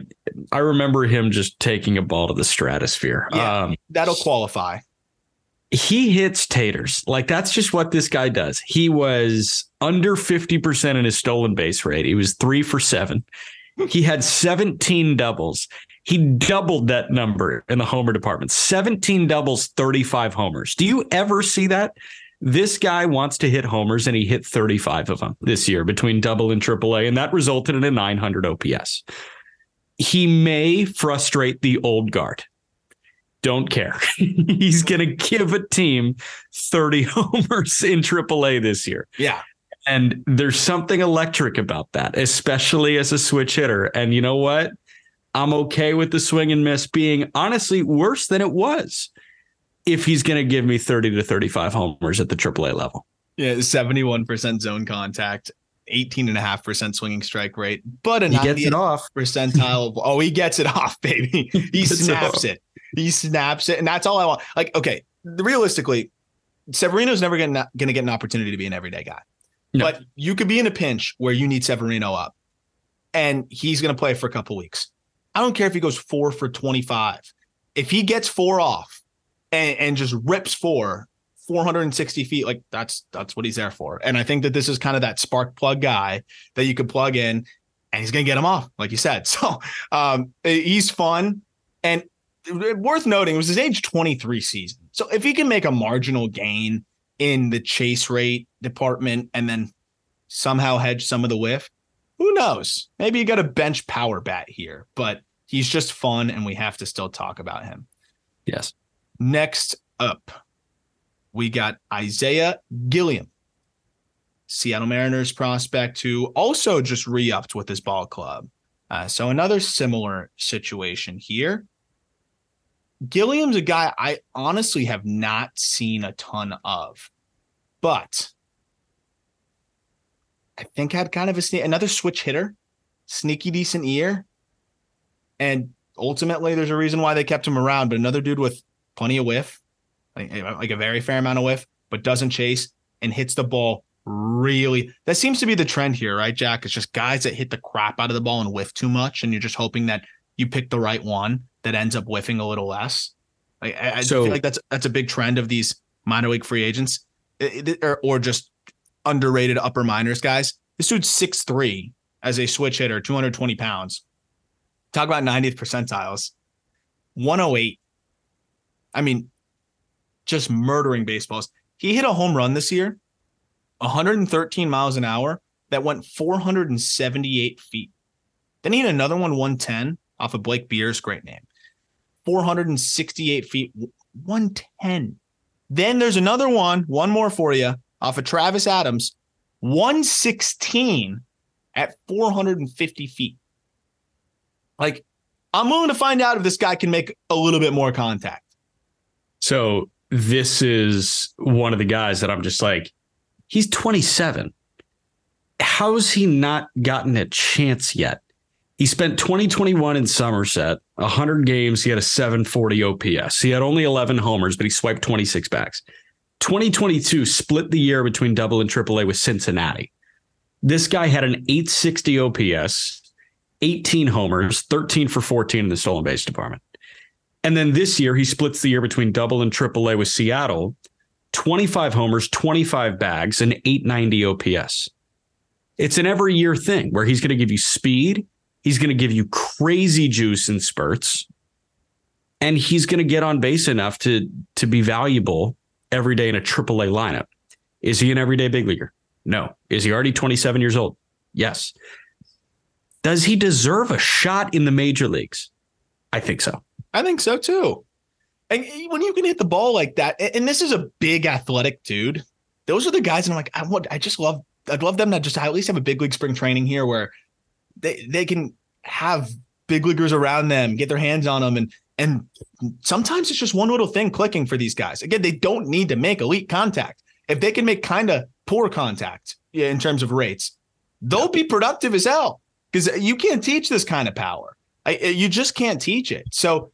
I remember him just taking a ball to the stratosphere. Yeah. Um, That'll qualify. he hits taters. Like that's just what this guy does. He was under 50% in his stolen base rate. He was 3 for 7. He had 17 doubles. He doubled that number in the homer department. 17 doubles, 35 homers. Do you ever see that? This guy wants to hit homers and he hit 35 of them this year between double and triple A, and that resulted in a 900 OPS. He may frustrate the old guard. Don't care. <laughs> He's going to give a team 30 <laughs> homers in triple A this year. Yeah. And there's something electric about that, especially as a switch hitter. And you know what? I'm okay with the swing and miss being honestly worse than it was if he's going to give me 30 to 35 homers at the AAA level. Yeah, 71% zone contact, 18.5% swinging strike rate, but a He gets it 90th off. percentile. of- oh, he gets it <laughs> off, baby. He snaps it. He snaps it. And that's all I want. Like, okay, realistically, Severino's never going to get an opportunity to be an everyday guy. No. But you could be in a pinch where you need Severino up and he's going to play for a couple weeks. I don't care if he goes four for 25. If he gets four off and, and just rips four, 460 feet, like that's that's what he's there for. And I think that this is kind of that spark plug guy that you could plug in and he's to get him off, like you said. <laughs> So um, he's fun. And worth noting, it was his age 23 season. So if he can make a marginal gain in the chase rate department and then somehow hedge some of the whiff, who knows? Maybe you got a bench power bat here, but he's just fun and we have to still talk about him. Yes. Next up, we got Isaiah Gilliam, Seattle Mariners prospect who also just re upped with his ball club. Uh, so another similar situation here. Gilliam's a guy I honestly have not seen a ton of, but I think had kind of a sne- another switch hitter, sneaky decent ear, and ultimately there's a reason why they kept him around. But another dude with plenty of whiff, like, eh, like a very fair amount of whiff, but doesn't chase and hits the ball really. That seems to be the trend here, right, Jack? It's just guys that hit the crap out of the ball and whiff too much, and you're just hoping that you pick the right one that ends up whiffing a little less. Like, I, I So- feel like that's that's a big trend of these minor league free agents, or, or just underrated upper minors guys. This dude's six three as a switch hitter, 220 pounds. Talk about 90th percentiles. 108. I mean, just murdering baseballs. He hit a home run this year, 113 miles an hour, that went 478 feet. Then he hit another one, 110, off of Blake Beers, great name. 468 feet, 110. Then there's another one, one more for you, off of Travis Adams, 116 at 450 feet. Like, I'm willing to find out if this guy can make a little bit more contact. So this is one of the guys that I'm just like, he's 27. How's he not gotten a chance yet? He spent 2021 in Somerset, 100 games. He had a 740 OPS. He had only 11 homers, but he swiped 26 backs. 2022 split the year between double and triple A with Cincinnati. This guy had an 860 OPS, 18 homers, 13 for 14 in the stolen base department. And then this year, he splits the year between double and triple A with Seattle, 25 homers, 25 bags, and 890 OPS. It's an every year thing where he's going to give you speed, he's going to give you crazy juice in spurts, and he's going to get on base enough to, to be valuable every day in a triple A lineup. Is he an everyday big leaguer? No. Is he already 27 years old? Yes. Does he deserve a shot in the major leagues? I think so. I think so too. And when you can hit the ball like that, and this is a big athletic dude, those are the guys. And I'm like, I want, I just love, I'd love them to just at least have a big league spring training here where they they can have big leaguers around them, get their hands on them, and and sometimes it's just one little thing clicking for these guys. Again, they don't need to make elite contact. If they can make kind of poor contact in terms of rates, they'll be productive as hell because you can't teach this kind of power. I, you just can't teach it. So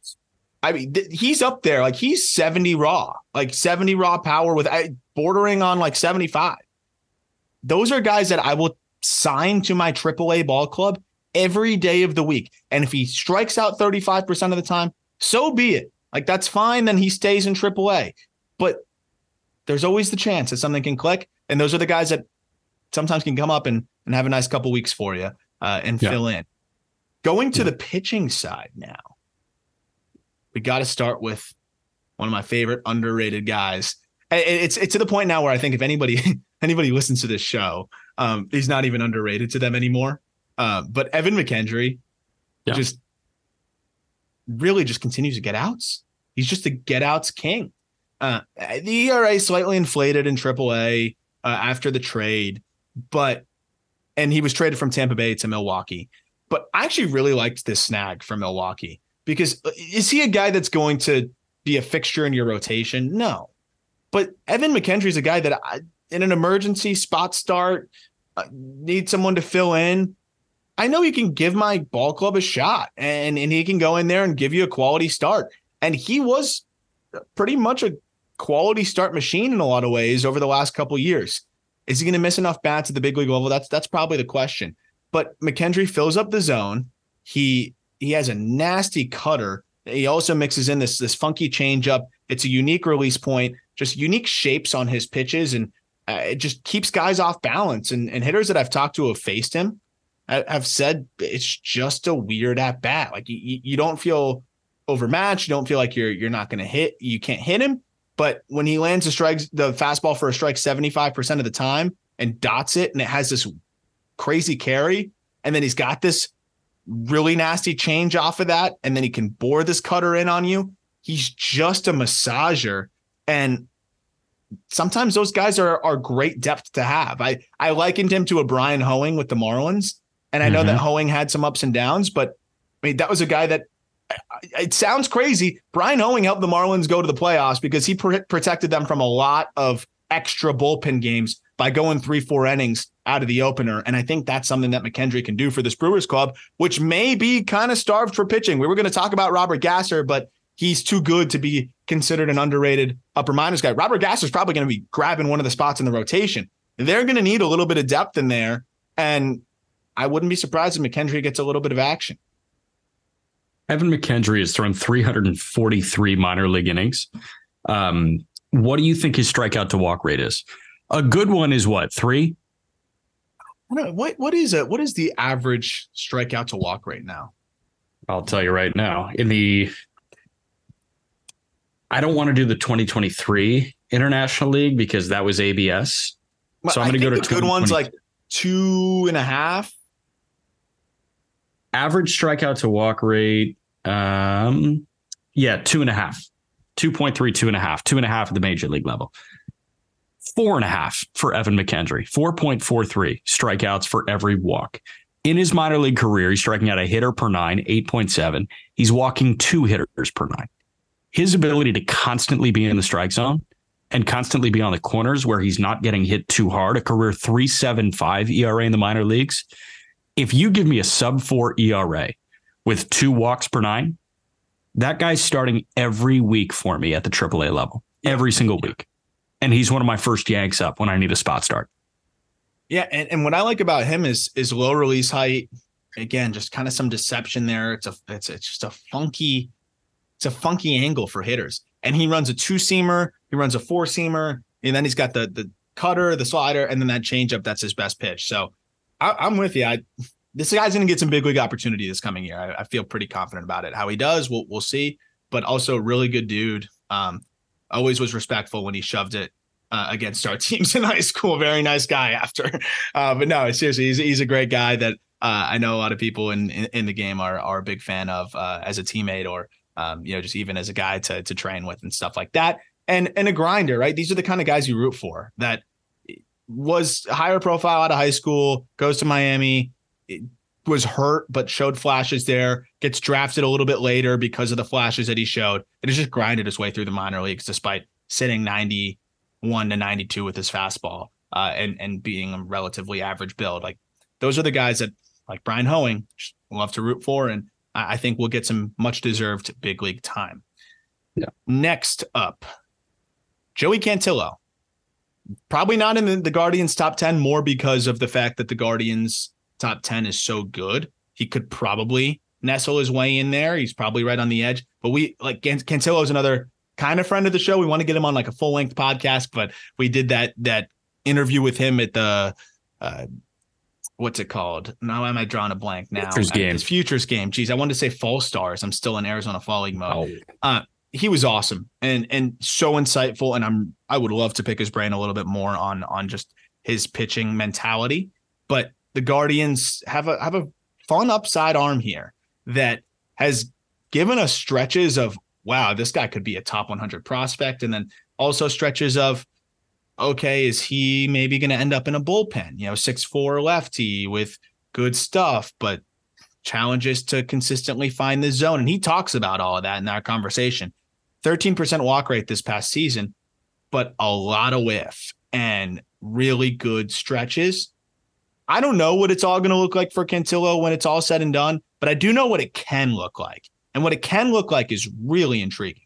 I mean, th- he's up there. Like he's 70 raw, like 70 raw power with bordering on like 75. Those are guys that I will sign to my AAA ball club every day of the week. And if he strikes out 35% of the time, so be it. Like that's fine. Then he stays in AAA. But there's always the chance that something can click. And those are the guys that sometimes can come up and, and have a nice couple weeks for you uh, and yeah. fill in. Going to the pitching side now, we got to start with one of my favorite underrated guys. It's it's to the point now where I think if anybody <laughs> anybody listens to this show, um, he's not even underrated to them anymore. Uh, but Evan McKendry yeah. just really just continues to get outs. He's just a get outs king. Uh, the ERA slightly inflated in AAA uh, after the trade, but and he was traded from Tampa Bay to Milwaukee. But I actually really liked this snag from Milwaukee because uh, is he a guy that's going to be a fixture in your rotation? No. But Evan McKendry is a guy that I, in an emergency spot start, uh, need someone to fill in. I know he can give my ball club a shot and, and he can go in there and give you a quality start. And he was pretty much a quality start machine in a lot of ways over the last couple years. Is he going to miss enough bats at the big league level? That's that's probably the question. But McKendry fills up the zone. He he has a nasty cutter. He also mixes in this this funky changeup. It's a unique release point, just unique shapes on his pitches, and uh, it just keeps guys off balance. And, and hitters that I've talked to have faced him have said it's just a weird at bat. Like you, you don't feel overmatched. You don't feel like you're you're not going to hit. You can't hit him. But when he lands the strikes, the fastball for a strike 75% of the time and dots it, and it has this crazy carry, and then he's got this really nasty change off of that, and then he can bore this cutter in on you. He's just a massager. And sometimes those guys are are great depth to have. I I likened him to a Bryan Hoeing with the Marlins, and I know mm-hmm. that Hoeing had some ups and downs, but I mean that was a guy that it sounds crazy. Bryan Hoeing helped the Marlins go to the playoffs because he pr- protected them from a lot of extra bullpen games by going three, four innings out of the opener. And I think that's something that McKendry can do for this Brewers club, which may be kind of starved for pitching. We were going to talk about Robert Gasser, but he's too good to be considered an underrated upper minors guy. Robert Gasser is probably going to be grabbing one of the spots in the rotation. They're going to need a little bit of depth in there. And I wouldn't be surprised if McKendry gets a little bit of action. Evan McKendry has thrown 343 minor league innings. Um, what do you think his strikeout to walk rate is? A good one is what three? What what is it? What is the average strikeout to walk right now? I'll tell you right now. In the, I don't want to do the 2023 International League because that was ABS. So I'm going to go to good ones like two and a half average strikeout to walk rate, um, yeah, two and a half, 2.3, two and a half, two and a half at the major league level. Four and a half for Evan McKendry, 4.43 strikeouts for every walk. In his minor league career, he's striking out a hitter per nine, 8.7. He's walking two hitters per nine. His ability to constantly be in the strike zone and constantly be on the corners where he's not getting hit too hard, a career 3.75 ERA in the minor leagues, if you give me a sub four ERA with two walks per nine, that guy's starting every week for me at the AAA level, every single week. And he's one of my first yanks up when I need a spot start. Yeah, and, and what I like about him is is low release height. Again, just kind of some deception there. It's a it's it's just a funky, it's a funky angle for hitters. And he runs a two seamer, he runs a four seamer, and then he's got the the cutter, the slider, and then that changeup. That's his best pitch. So I, am with you. I this guy's going to get some big league opportunity this coming year. I, I, feel pretty confident about it. How he does, we'll we'll see. But also, really good dude. Um, always was respectful when he shoved it uh, against our <laughs> teams in high school. Very nice guy after. <laughs> Uh, but no, seriously, he's he's a great guy that uh, I know a lot of people in, in, in the game are are a big fan of uh, as a teammate or um, you know just even as a guy to to train with and stuff like that. And and a grinder, right? These are the kind of guys you root for that was higher profile out of high school, goes to Miami, was hurt but showed flashes there, gets drafted a little bit later because of the flashes that he showed. and has just grinded his way through the minor leagues despite sitting 91 to 92 with his fastball uh, and and being a relatively average build. Like those are the guys that like Bryan Hoeing love to root for, and I think we'll get some much deserved big league time. Yeah. Next up, Joey Cantillo. Probably not in the, the Guardians top 10 more because of the fact that the Guardians top 10 is so good. He could probably nestle his way in there. He's probably right on the edge. But we like Cantillo is another kind of friend of the show. We want to get him on like a full length podcast, but we did that that interview with him at the uh, what's it called? Now am I drawing a blank now? Futures game. His futures game. Geez, I wanted to say Fall Stars. I'm still in Arizona Fall League mode. Oh. Uh, he was awesome and and so insightful. And I'm I would love to pick his brain a little bit more on on just his pitching mentality. But the Guardians have a have a fun upside arm here that has given us stretches of wow, this guy could be a top 100 prospect, and then also stretches of okay, is he maybe going to end up in a bullpen? You know, six four lefty with good stuff, but challenges to consistently find the zone. And he talks about all of that in that conversation. 13% walk rate this past season, but a lot of whiff and really good stretches. I don't know what it's all going to look like for Cantillo when it's all said and done, but I do know what it can look like. And what it can look like is really intriguing.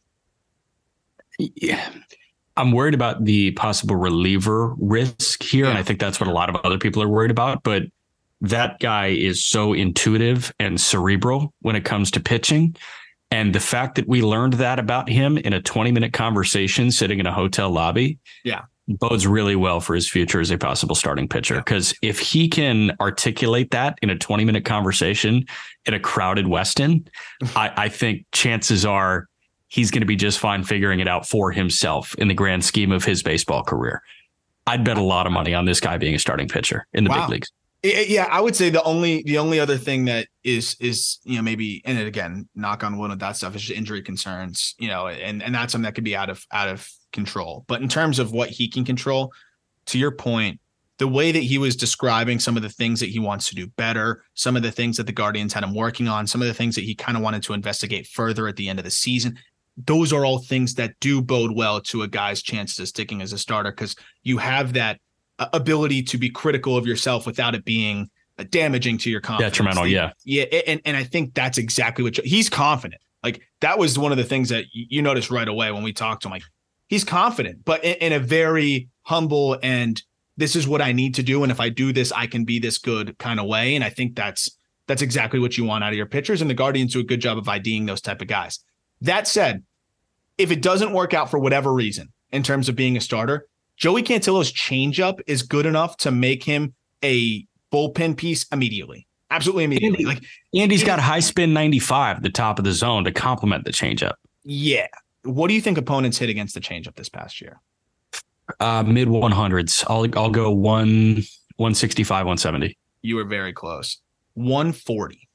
Yeah. I'm worried about the possible reliever risk here. Yeah. And I think that's what a lot of other people are worried about. But that guy is so intuitive and cerebral when it comes to pitching. And the fact that we learned that about him in a 20 minute conversation sitting in a hotel lobby. Yeah. Bodes really well for his future as a possible starting pitcher. Because if he can articulate that in a 20 minute conversation in a crowded Westin, I, I think chances are he's going to be just fine figuring it out for himself in the grand scheme of his baseball career. I'd bet a lot of money on this guy being a starting pitcher in the Wow. big leagues. Yeah, I would say the only the only other thing that is is you know maybe and again knock on wood with that stuff is just injury concerns you know and and that's something that could be out of out of control. But in terms of what he can control, to your point, the way that he was describing some of the things that he wants to do better, some of the things that the Guardians had him working on, some of the things that he kind of wanted to investigate further at the end of the season. Those are all things that do bode well to a guy's chances of sticking as a starter because you have that uh, ability to be critical of yourself without it being uh, damaging to your confidence. Detrimental, yeah. yeah, and and I think that's exactly what he's confident. Like that was one of the things that you noticed right away when we talked to him. Like he's confident, but in, in a very humble and this is what I need to do, and if I do this, I can be this good kind of way. And I think that's that's exactly what you want out of your pitchers. And the Guardians do a good job of IDing those type of guys. That said, if it doesn't work out for whatever reason in terms of being a starter, Joey Cantillo's changeup is good enough to make him a bullpen piece immediately. Absolutely immediately. Like, And he's got high spin 95 at the top of the zone to complement the changeup. yeah. What do you think opponents hit against the changeup this past year? Uh, mid 100s. I'll I'll go one 165, 170. You were very close. 140. <laughs>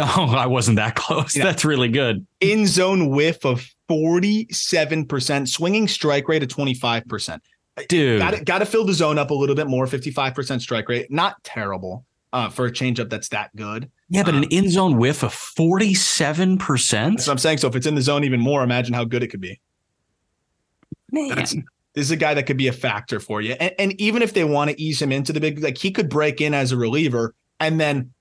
Oh, I wasn't that close. Yeah. That's really good. In zone whiff of 47%, swinging strike rate of 25%. Dude. Got to got to fill the zone up a little bit more. 55% strike rate, not terrible uh, for a changeup that's that good. Yeah, but an Um, in zone whiff of 47%? That's what I'm saying. So if it's in the zone even more, imagine how good it could be. Man. That's- This is a guy that could be a factor for you. And, and even if they want to ease him into the big, like he could break in as a reliever and then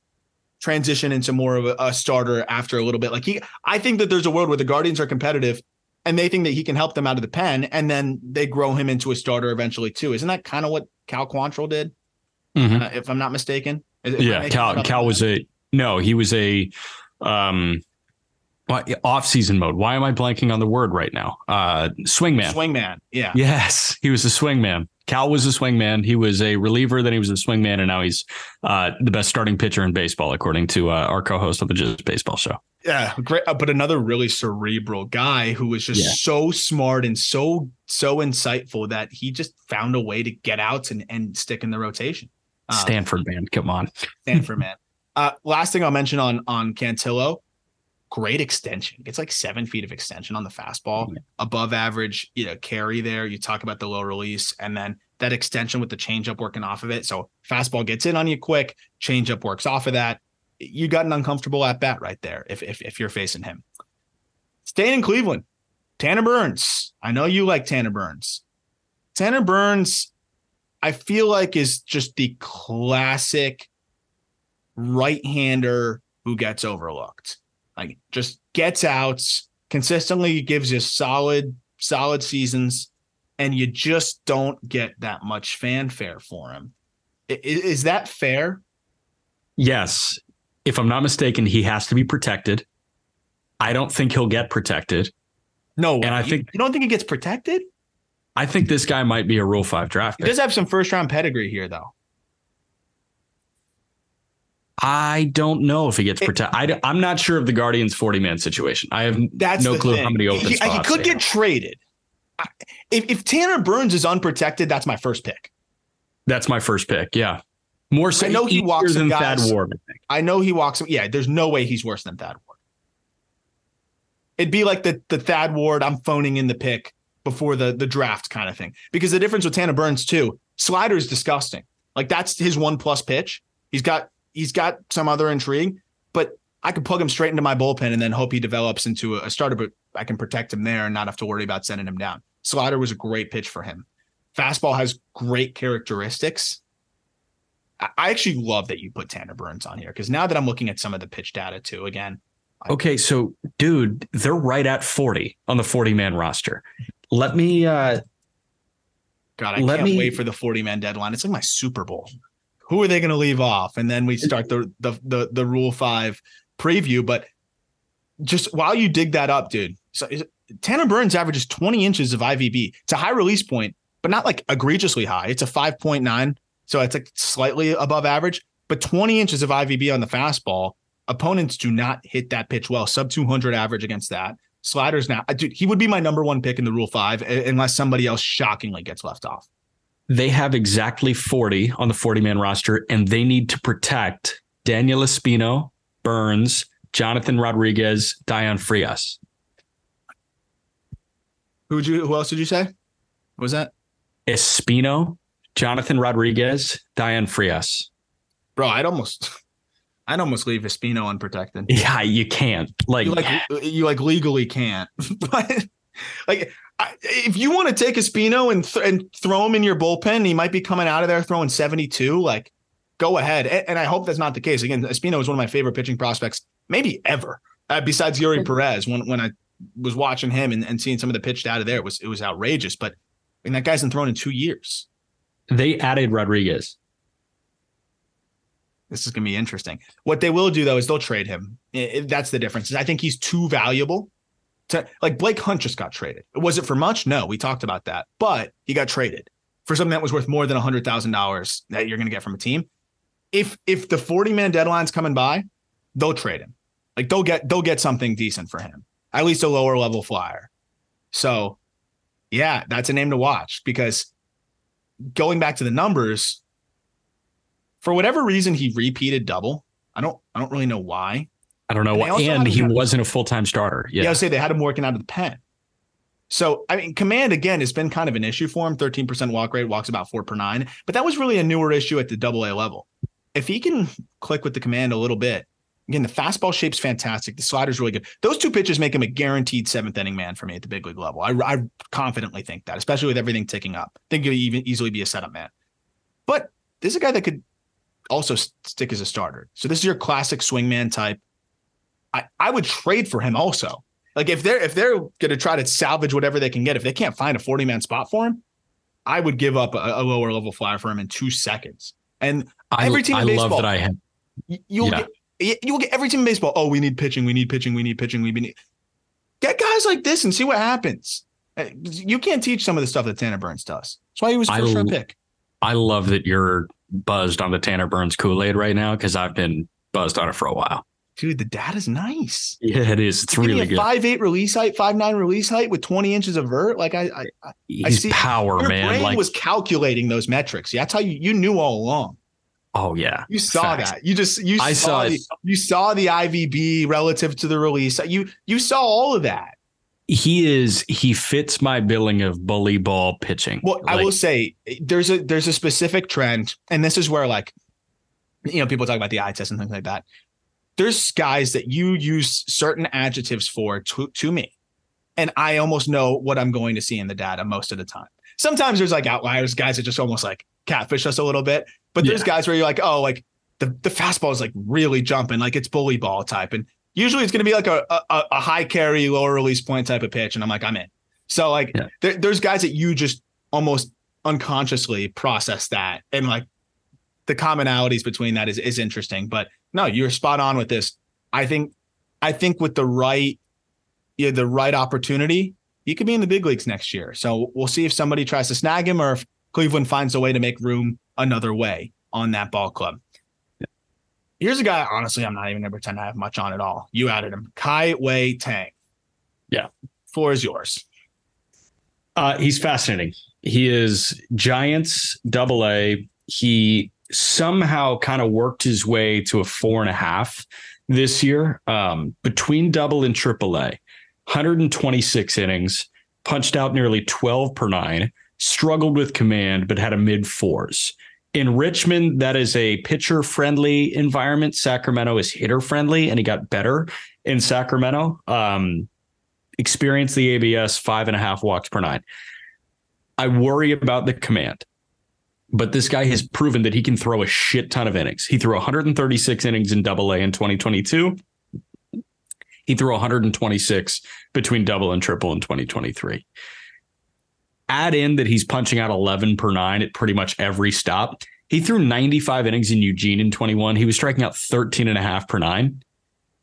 transition into more of a, a starter after a little bit. Like he, I think that there's a world where the Guardians are competitive and they think that he can help them out of the pen and then they grow him into a starter eventually too. Isn't that kind of what Cal Quantrill did? Mhm. Uh, if I'm not mistaken. Is- Yeah, Cal? Cal was a no, he was a um what off season mode. Why am I blanking on the word right now? Uh swingman. swingman. Yeah. Yes, he was a swingman. Cal was a swingman. He was a reliever, then he was a swingman, and now he's uh, the best starting pitcher in baseball, according to uh, our co-host of the Just Baseball Show. Yeah, great. Uh, but another really cerebral guy who was just Yeah. so smart and so so insightful that he just found a way to get out and and stick in the rotation. Uh, Stanford man, come on. Stanford man. Uh, last thing I'll mention on on Cantillo, great extension. It's like seven feet of extension on the fastball, above average. You know, carry there. You talk about the low release, and then that extension with the changeup working off of it. So fastball gets in on you quick, changeup works off of that. You got an uncomfortable at bat right there if if if you're facing him. Staying in Cleveland, Tanner Burns. I know you like Tanner Burns. Tanner Burns, I feel like is just the classic right-hander who gets overlooked. Like just gets outs, consistently gives you solid, solid seasons, and you just don't get that much fanfare for him. I- Is, that fair? Yes. If I'm not mistaken, he has to be protected. I don't think he'll get protected. No, And I you- think- you don't think he gets protected. I think this guy might be a Rule 5 draft He does have some first round pedigree here, though. I don't know if he gets protected. I'm not sure of the Guardians 40 man situation. I have That's no clue thing. how many open he, he could get have. traded. If, if Tanner Burns is unprotected, that's my first pick. That's my first pick. Yeah. More so I know he walks than guys. Thad Ward. I. I know he walks. Yeah, there's no way he's worse than Thad Ward. It'd be like the the Thad Ward. I'm phoning in the pick before the the draft kind of thing. Because the difference with Tanner Burns too, slider is disgusting. Like that's his one plus pitch. He's got he's got some other intrigue, but I could plug him straight into my bullpen and then hope he develops into a, starter. But I can protect him there and not have to worry about sending him down. Slider was a great pitch for him. Fastball has great characteristics. I I actually love that you put Tanner Burns on here because now that I'm looking at some of the pitch data too, again, Okay, so dude, they're right at 40 on the 40 man roster. Let me uh God, I Let can't me- wait for the 40 man deadline. It's like my Super Bowl. Who are they going to leave off? And then we start the, the the the Rule Five preview. But just while you dig that up, dude, so is- Tanner Burns averages 20 inches of IVB. It's a high release point, but not like egregiously high. It's a 5.9, so it's like slightly above average. But 20 inches of IVB on the fastball. Opponents do not hit that pitch well. Sub 200 average against that. Sliders now, dude, he would be my number one pick in the Rule Five unless somebody else shockingly gets left off. They have exactly 40 on the 40 man roster, and they need to protect Daniel Espino, Burns, Jonathan Rodriguez, Dayan Frias. Who you? Who else did you say? What was that, Espino, Jonathan Rodriguez, Dayan Frias. bro? I'd almost, <laughs> I'd almost leave Espino unprotected. Yeah, you can't. Like, You like, you like legally can't, <laughs> but like, I, if you want to take Espino and th- and throw him in your bullpen, he might be coming out of there throwing seventy two. Like, go ahead. And, and I hope that's not the case. Again, Espino is one of my favorite pitching prospects, maybe ever. Uh, besides Yuri Perez, when when I was watching him and, and seeing some of the pitch data there, it was it was outrageous. But I mean, that guy's been thrown in two years. they added Rodriguez. This is going to be interesting. What they will do though is they'll trade him. I- I- that's the difference. I think he's too valuable. To like Blake Hunt just got traded. Was it for much? No, we talked about that, but he got traded for something that was worth more than hundred thousand dollars that you're going to get from a team. If if the forty man deadline's coming by, they'll trade him. Like they'll get they'll get something decent for him, at least a lower level flyer. So, yeah, that's a name to watch because going back to the numbers, for whatever reason he repeated double. I don't I don't really know why. I don't know. And And he wasn't a full time starter. Yeah, I Yeah. would say they had him working out of the pen. So I mean, command again has been kind of an issue for him. Thirteen percent walk rate, walks about four per nine, but that was really a newer issue at the double A level. If he can click with the command a little bit, again, the fastball shape's fantastic. The slider's really good. Those two pitches make him a guaranteed seventh inning man for me at the big league level. I, I confidently think that, especially with everything ticking up. I think he'll even easily be a setup man. But this is a guy that could also stick as a starter. So this is your classic swingman type. I, I would trade for him also. Like if they're if they're gonna try to salvage whatever they can get, if they can't find a 40 man spot for him, I would give up a, a lower level flyer for him in two seconds. And I, every team in I baseball- love that I had. you'll Yeah. get you'll get every team in baseball. Oh, we need pitching, we need pitching, we need pitching, we need get guys like this and see what happens. Uh, You can't teach some of the stuff that Tanner Burns does. That's why he was I first round pick. I love that you're buzzed on the Tanner Burns Kool Aid right now because I've been buzzed on it for a while. Dude, the data's nice. Yeah, it is. It's Give me really a good. five eight release height, five nine release height with 20 inches of vert. Like I, I, I He's see- power, your man. brain Like, was calculating those metrics. Yeah, that's how you you knew all along. oh yeah, You saw Facts. that. You just you I saw, saw the, you saw the IVB relative to the release. You you saw all of that. he is. He fits my billing of bully ball pitching. Well, I will say there's a there's a specific trend, and this is where like you know people talk about the eye test and things like that. There's guys that you use certain adjectives for to to me, and I almost know what I'm going to see in the data most of the time. Sometimes there's like outliers, guys that just almost like catfish us a little bit, but there's Yeah. guys where you're like, oh, like the the fastball is like really jumping, like it's bully ball type, and usually it's going to be like a, a, a high carry, lower release point type of pitch, and I'm like, I'm in. So like, yeah. there, there's guys that you just almost unconsciously process that, and like the commonalities between that is is interesting. But no, you're spot on with this. I think I think with the right yeah, the right opportunity, he could be in the big leagues next year. So we'll see if somebody tries to snag him or if Cleveland finds a way to make room another way on that ball club. Here's a guy, honestly, I'm not even going to pretend I have much on at all. You added him. Kai Wei Teng. Yeah. Floor is yours. Uh, he's fascinating. He is Giants double A. He somehow kind of worked his way to a four and a half this year um, between double and triple A. 126 innings, punched out nearly 12 per nine, struggled with command, but had a mid fours. In Richmond, that is a pitcher friendly environment. Sacramento is hitter friendly, and he got better in Sacramento. Um, experienced the ABS five and a half walks per nine. I worry about the command, but this guy has proven that he can throw a shit ton of innings. He threw 136 innings in double A in 2022. He threw 126 between double and triple in 2023. Add in that he's punching out 11 per nine at pretty much every stop. He threw 95 innings in Eugene in 21. He was striking out 13 and a half per nine.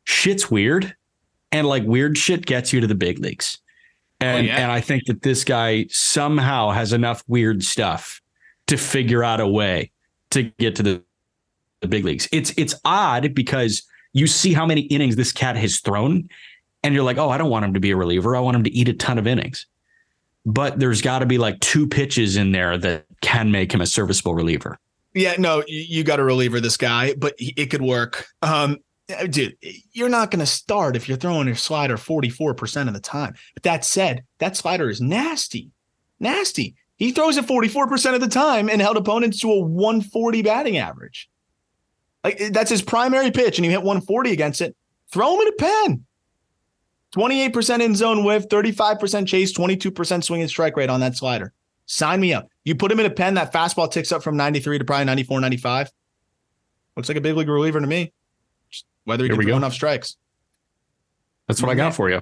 Shit's weird. And like weird shit gets you to the big leagues. Oh, and, oh, yeah. and I think that this guy somehow has enough weird stuff to figure out a way to get to the, the big leagues. It's it's odd because you see how many innings this cat has thrown, and you're like, oh, I don't want him to be a reliever. I want him to eat a ton of innings. But there's got to be like two pitches in there that can make him a serviceable reliever. Yeah, no, you got a reliever this guy, but it could work. Um, dude, you're not going to start if you're throwing your slider 44% of the time. But that said, that slider is nasty, nasty. He throws it 44% of the time and held opponents to a 140 batting average. Like eh, that's his primary pitch, and you hit 140 against it. Throw him in a pen. 28% in zone whiff, 35% chase, 22% swing and strike rate on that slider. Sign me up. You put him in a pen, that fastball ticks up from 93 to probably 94, 95. Looks like a big league reliever to me. Just whether he Here can throw go. enough strikes. That's what I got for you.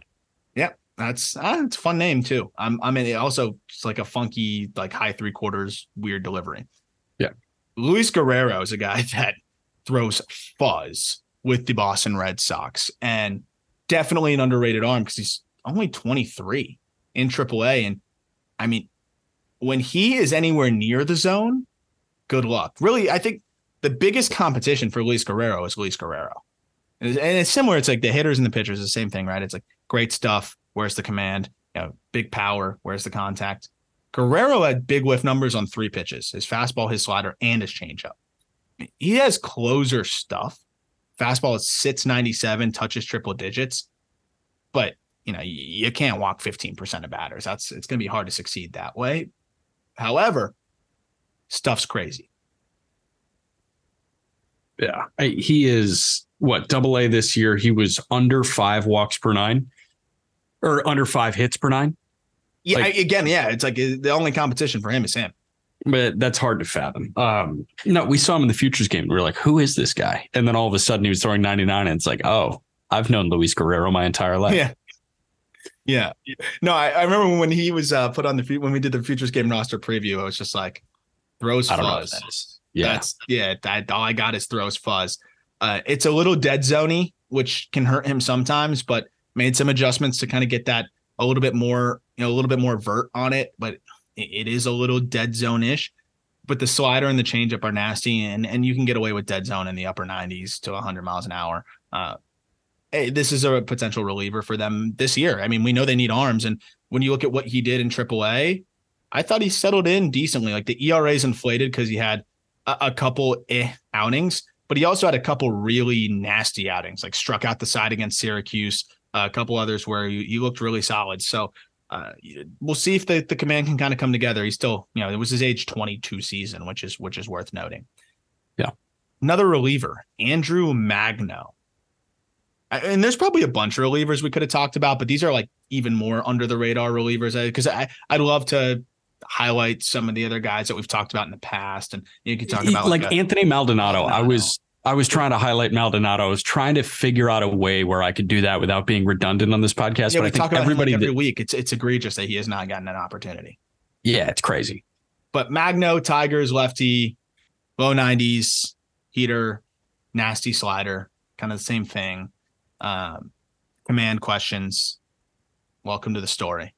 Yeah, that's uh, it's a fun name too. I'm I'm in also it's like a funky like high three quarters weird delivery. Yeah, Luis Guerrero is a guy <laughs> that throws fuzz with the Boston Red Sox and definitely an underrated arm because he's only 23 in AAA. And I mean, when he is anywhere near the zone, good luck. Really, I think the biggest competition for Luis Guerrero is Luis Guerrero. And it's similar. It's like the hitters and the pitchers, the same thing, right? It's like great stuff. Where's the command? You know, big power. Where's the contact? Guerrero had big whiff numbers on three pitches: his fastball, his slider, and his changeup he has closer stuff. Fastball is sits 97, touches triple digits, but you know, you, can't walk 15% of batters. That's it's gonna be hard to succeed that way. However, stuff's crazy. Yeah. He is what double A this year. He was under five walks per nine or under five hits per nine. Yeah. Like, again, yeah. It's like the only competition for him is him but that's hard to fathom. Um, no, we saw him in the futures game. We are like, who is this guy? And then all of a sudden he was throwing 99 and it's like, oh, I've known Luis Guerrero my entire life. Yeah. Yeah. No, I, I remember when he was uh, put on the when we did the futures game roster preview, I was just like, throws fuzz. That yeah. That's yeah, that all I got is throws fuzz. Uh, it's a little dead zoney, which can hurt him sometimes, but made some adjustments to kind of get that a little bit more, you know, a little bit more vert on it. But it is a little dead zone ish, but the slider and the changeup are nasty, and and you can get away with dead zone in the upper 90s to 100 miles an hour. Uh, hey, this is a potential reliever for them this year. I mean, we know they need arms, and when you look at what he did in AAA, I thought he settled in decently. Like the ERA is inflated because he had a, a couple eh outings, but he also had a couple really nasty outings, like struck out the side against Syracuse, a couple others where you, you looked really solid. So uh, we'll see if the, the command can kind of come together. He's still, you know, it was his age 22 season, which is which is worth noting. Yeah. Another reliever, Andrew Magno. And there's probably a bunch of relievers we could have talked about, but these are like even more under the radar relievers because I, I'd love to highlight some of the other guys that we've talked about in the past. And you could talk about like, like a, Anthony Maldonado. Maldonado. I was I was trying to highlight Maldonado. I was trying to figure out a way where I could do that without being redundant on this podcast. Yeah, but we I think talk about everybody him like every that- week. It's it's egregious that he has not gotten an opportunity. yeah, it's crazy. But Magno, Tigers, lefty, low 90s, heater, nasty slider, kind of the same thing. Um, command questions. Welcome to the story.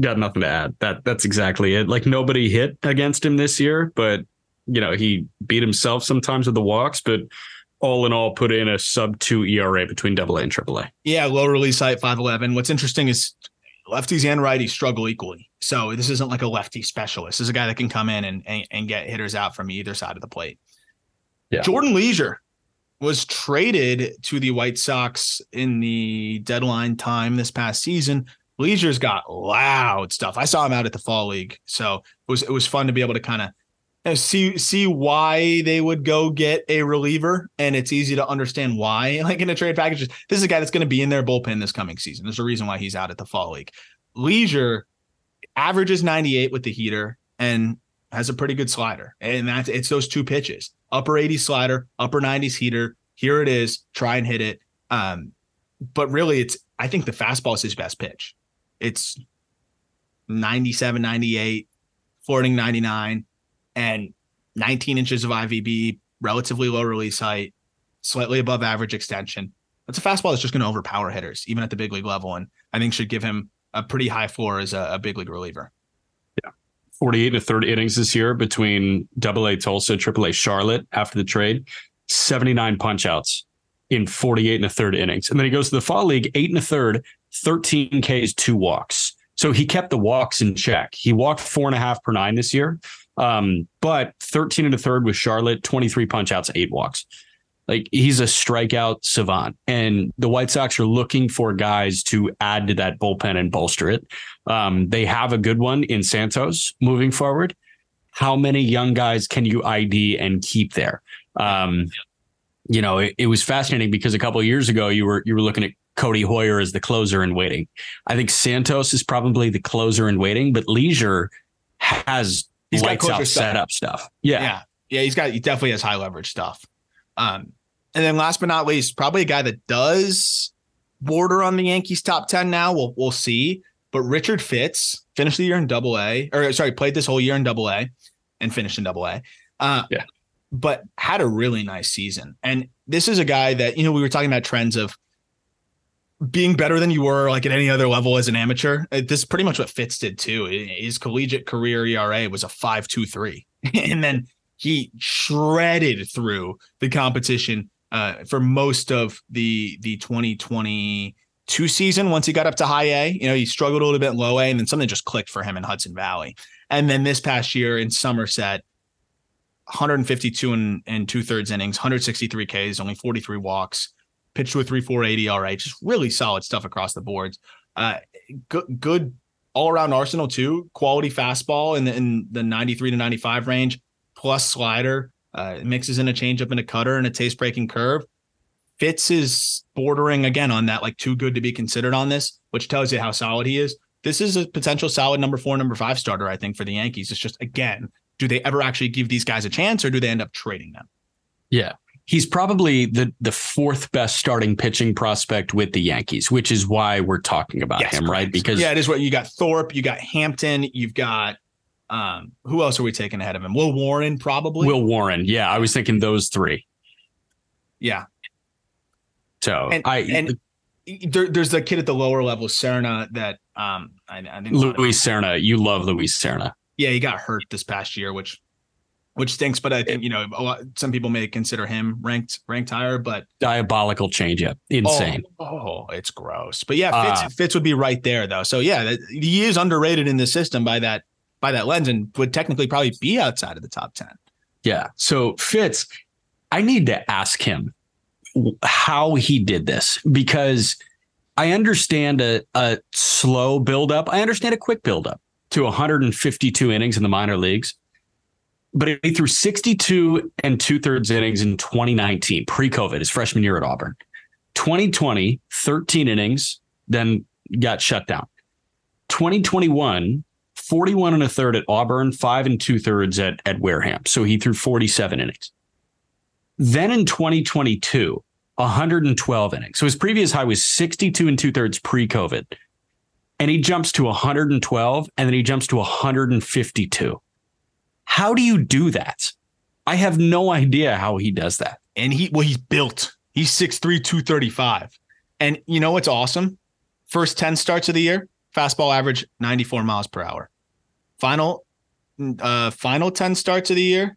Got nothing to add. That that's exactly it. Like nobody hit against him this year, but you know he beat himself sometimes with the walks. But all in all, put in a sub two ERA between Double A and Triple A. Yeah, low release height, 5'11. What's interesting is lefties and righties struggle equally. So this isn't like a lefty specialist. This is a guy that can come in and, and, and get hitters out from either side of the plate. Yeah. Jordan Leasure was traded to the White Sox in the deadline time this past season. Leasure's got loud stuff. I saw him out at the fall league, so it was it was fun to be able to kind of see see why they would go get a reliever, and it's easy to understand why. <laughs> Like in a trade package, this is a guy that's going to be in their bullpen this coming season. There's a reason why he's out at the fall league. Leasure averages 98 with the heater and has a pretty good slider, and that's it's those two pitches: upper 80s slider, upper 90s heater. Here it is. Try and hit it. Um, but really, it's I think the fastball is his best pitch. It's 97, 98, flirting 99, and 19 inches of IVB, relatively low release height, slightly above average extension. That's a fastball that's just going to overpower hitters, even at the big league level, and I think should give him a pretty high floor as a, a big league reliever. Yeah. 48 and a third innings this year between Double A Tulsa, Triple A Charlotte after the trade, 79 punch outs in 48 and a third innings. And then he goes to the fall league, eight and a third, 13 Ks, two walks. So he kept the walks in check. He walked four and a half per nine this year, um, but 13 and a third with Charlotte, 23 punch outs, eight walks. Like he's a strikeout savant, and the White Sox are looking for guys to add to that bullpen and bolster it. Um, they have a good one in Santos moving forward. How many young guys can you ID and keep there? Um, you know, it, it was fascinating because a couple years ago you were you were looking at Codi Heuer as the closer in waiting. I think Santos is probably the closer in waiting, but Leasure has He's got closer stuff. setup stuff. Yeah. yeah, yeah, he's got he definitely has high leverage stuff. Um, and then last but not least, probably a guy that does border on the Yankees top ten now. We'll we'll see. But Richard Fitts finished the year in Double A, or sorry, played this whole year in Double A, and finished in Double A. Uh, Yeah. but had a really nice season. And this is a guy that you know we were talking about trends of being better than you were like at any other level as an amateur. Uh, This is pretty much what Fitts did too. His collegiate career ERA was a five two three, <laughs> and then he shredded through the competition uh, for most of the the 2022 season. Once he got up to high A, you know, he struggled a little bit low A, and then something just clicked for him in Hudson Valley. And then this past year in Somerset, 152 and, and two thirds innings, 163 Ks, only 43 walks, pitched to a 3.48 ERA, just really solid stuff across the boards. Uh, good, good all around arsenal too. Quality fastball in the in the 93 to 95 range, plus slider. Uh, mixes in a changeup and a cutter and a taste breaking curve. Fitts is bordering again on that like too good to be considered on this, which tells you how solid he is. This is a potential solid number four, number five starter, I think, for the Yankees. It's just again, do they ever actually give these guys a chance or do they end up trading them? Yeah. He's probably the the fourth best starting pitching prospect with the Yankees, which is why we're talking about Yes, him, right? Because yeah, it is what you got Thorpe, you got Hampton, you've got um who else are we taking ahead of him? Will Warren probably. Will Warren. Yeah, I was thinking those three. yeah. So And I and there, there's the kid at the lower level, Serna, that um I, I think Luis Serna, you love Luis Serna. yeah, he got hurt this past year, which which stinks. But I think you know a lot, some people may consider him ranked ranked higher, but Diabolical changeup. Insane. Oh, oh, it's gross. But yeah, Fitts, Uh, Fitts would be right there though. So yeah, he is underrated in the system by that by that lens, and would technically probably be outside of the top ten. Yeah. So Fitts, I need to ask him how he did this because I understand a, a slow buildup. I understand a quick buildup to 152 innings in the minor leagues. But he threw 62 and two thirds innings in 2019, pre COVID, his freshman year at Auburn. 2020, 13 innings, then got shut down. 2021, 41 and a third at Auburn, five and two thirds at, at Wareham. So he threw 47 innings. Then in 2022, 112 innings. So his previous high was 62 and two thirds pre COVID. And he jumps to 112 and then he jumps to 152. How do you do that? I have no idea how he does that. And he, well, he's built. He's 6'3, 235. And you know what's awesome? First 10 starts of the year, fastball average 94 miles per hour. Final, uh, final 10 starts of the year,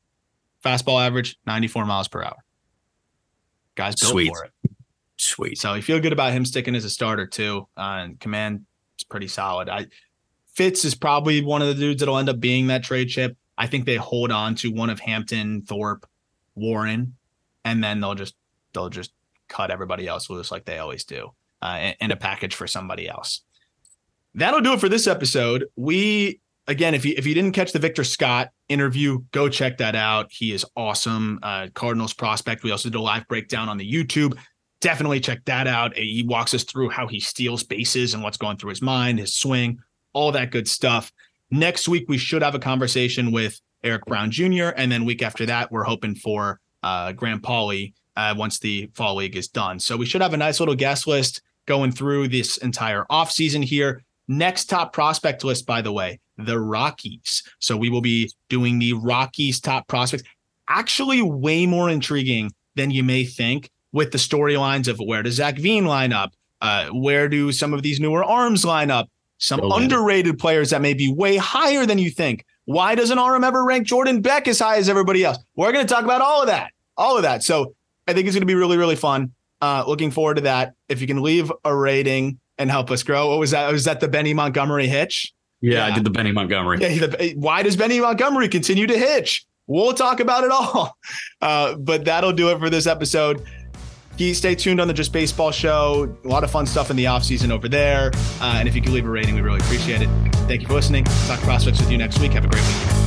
fastball average 94 miles per hour. Guys built Sweet. for it. Sweet. So you feel good about him sticking as a starter too. Uh, and command is pretty solid. I Fitts is probably one of the dudes that'll end up being that trade chip. I think they hold on to one of Hampton, Thorpe, Warren, and then they'll just they'll just cut everybody else loose like they always do, uh, a package for somebody else. That'll do it for this episode. We again, if you if you didn't catch the Victor Scott interview, go check that out. He is awesome. Uh, Cardinals prospect. We also did a live breakdown on the YouTube. Definitely check that out. He walks us through how he steals bases and what's going through his mind, his swing, all that good stuff. Next week we should have a conversation with Eric Brown Jr. And then week after that, we're hoping for uh, Graham Pauley uh, once the fall league is done. So we should have a nice little guest list going through this entire offseason here. Next top prospect list, by the way, the Rockies. So we will be doing the Rockies top prospects. Actually, way more intriguing than you may think with the storylines of where does Zach Veen line up? Uh, where do some of these newer arms line up? Some Go ahead. underrated players that may be way higher than you think. Why doesn't RM ever rank Jordan Beck as high as everybody else? We're going to talk about all of that, all of that. So I think it's going to be really, really fun. Uh, looking forward to that. If you can leave a rating and help us grow. What was that? Was that the Benny Montgomery hitch? Yeah, I did the Benny Montgomery. Yeah. The, why does Benny Montgomery continue to hitch? We'll talk about it all. <laughs> Uh, but that'll do it for this episode. Keep- Stay tuned on the Just Baseball show. A lot of fun stuff in the offseason over there. Uh, and if you could leave a rating, we really appreciate it. Thank you for listening. Talk prospects with you next week. Have a great week.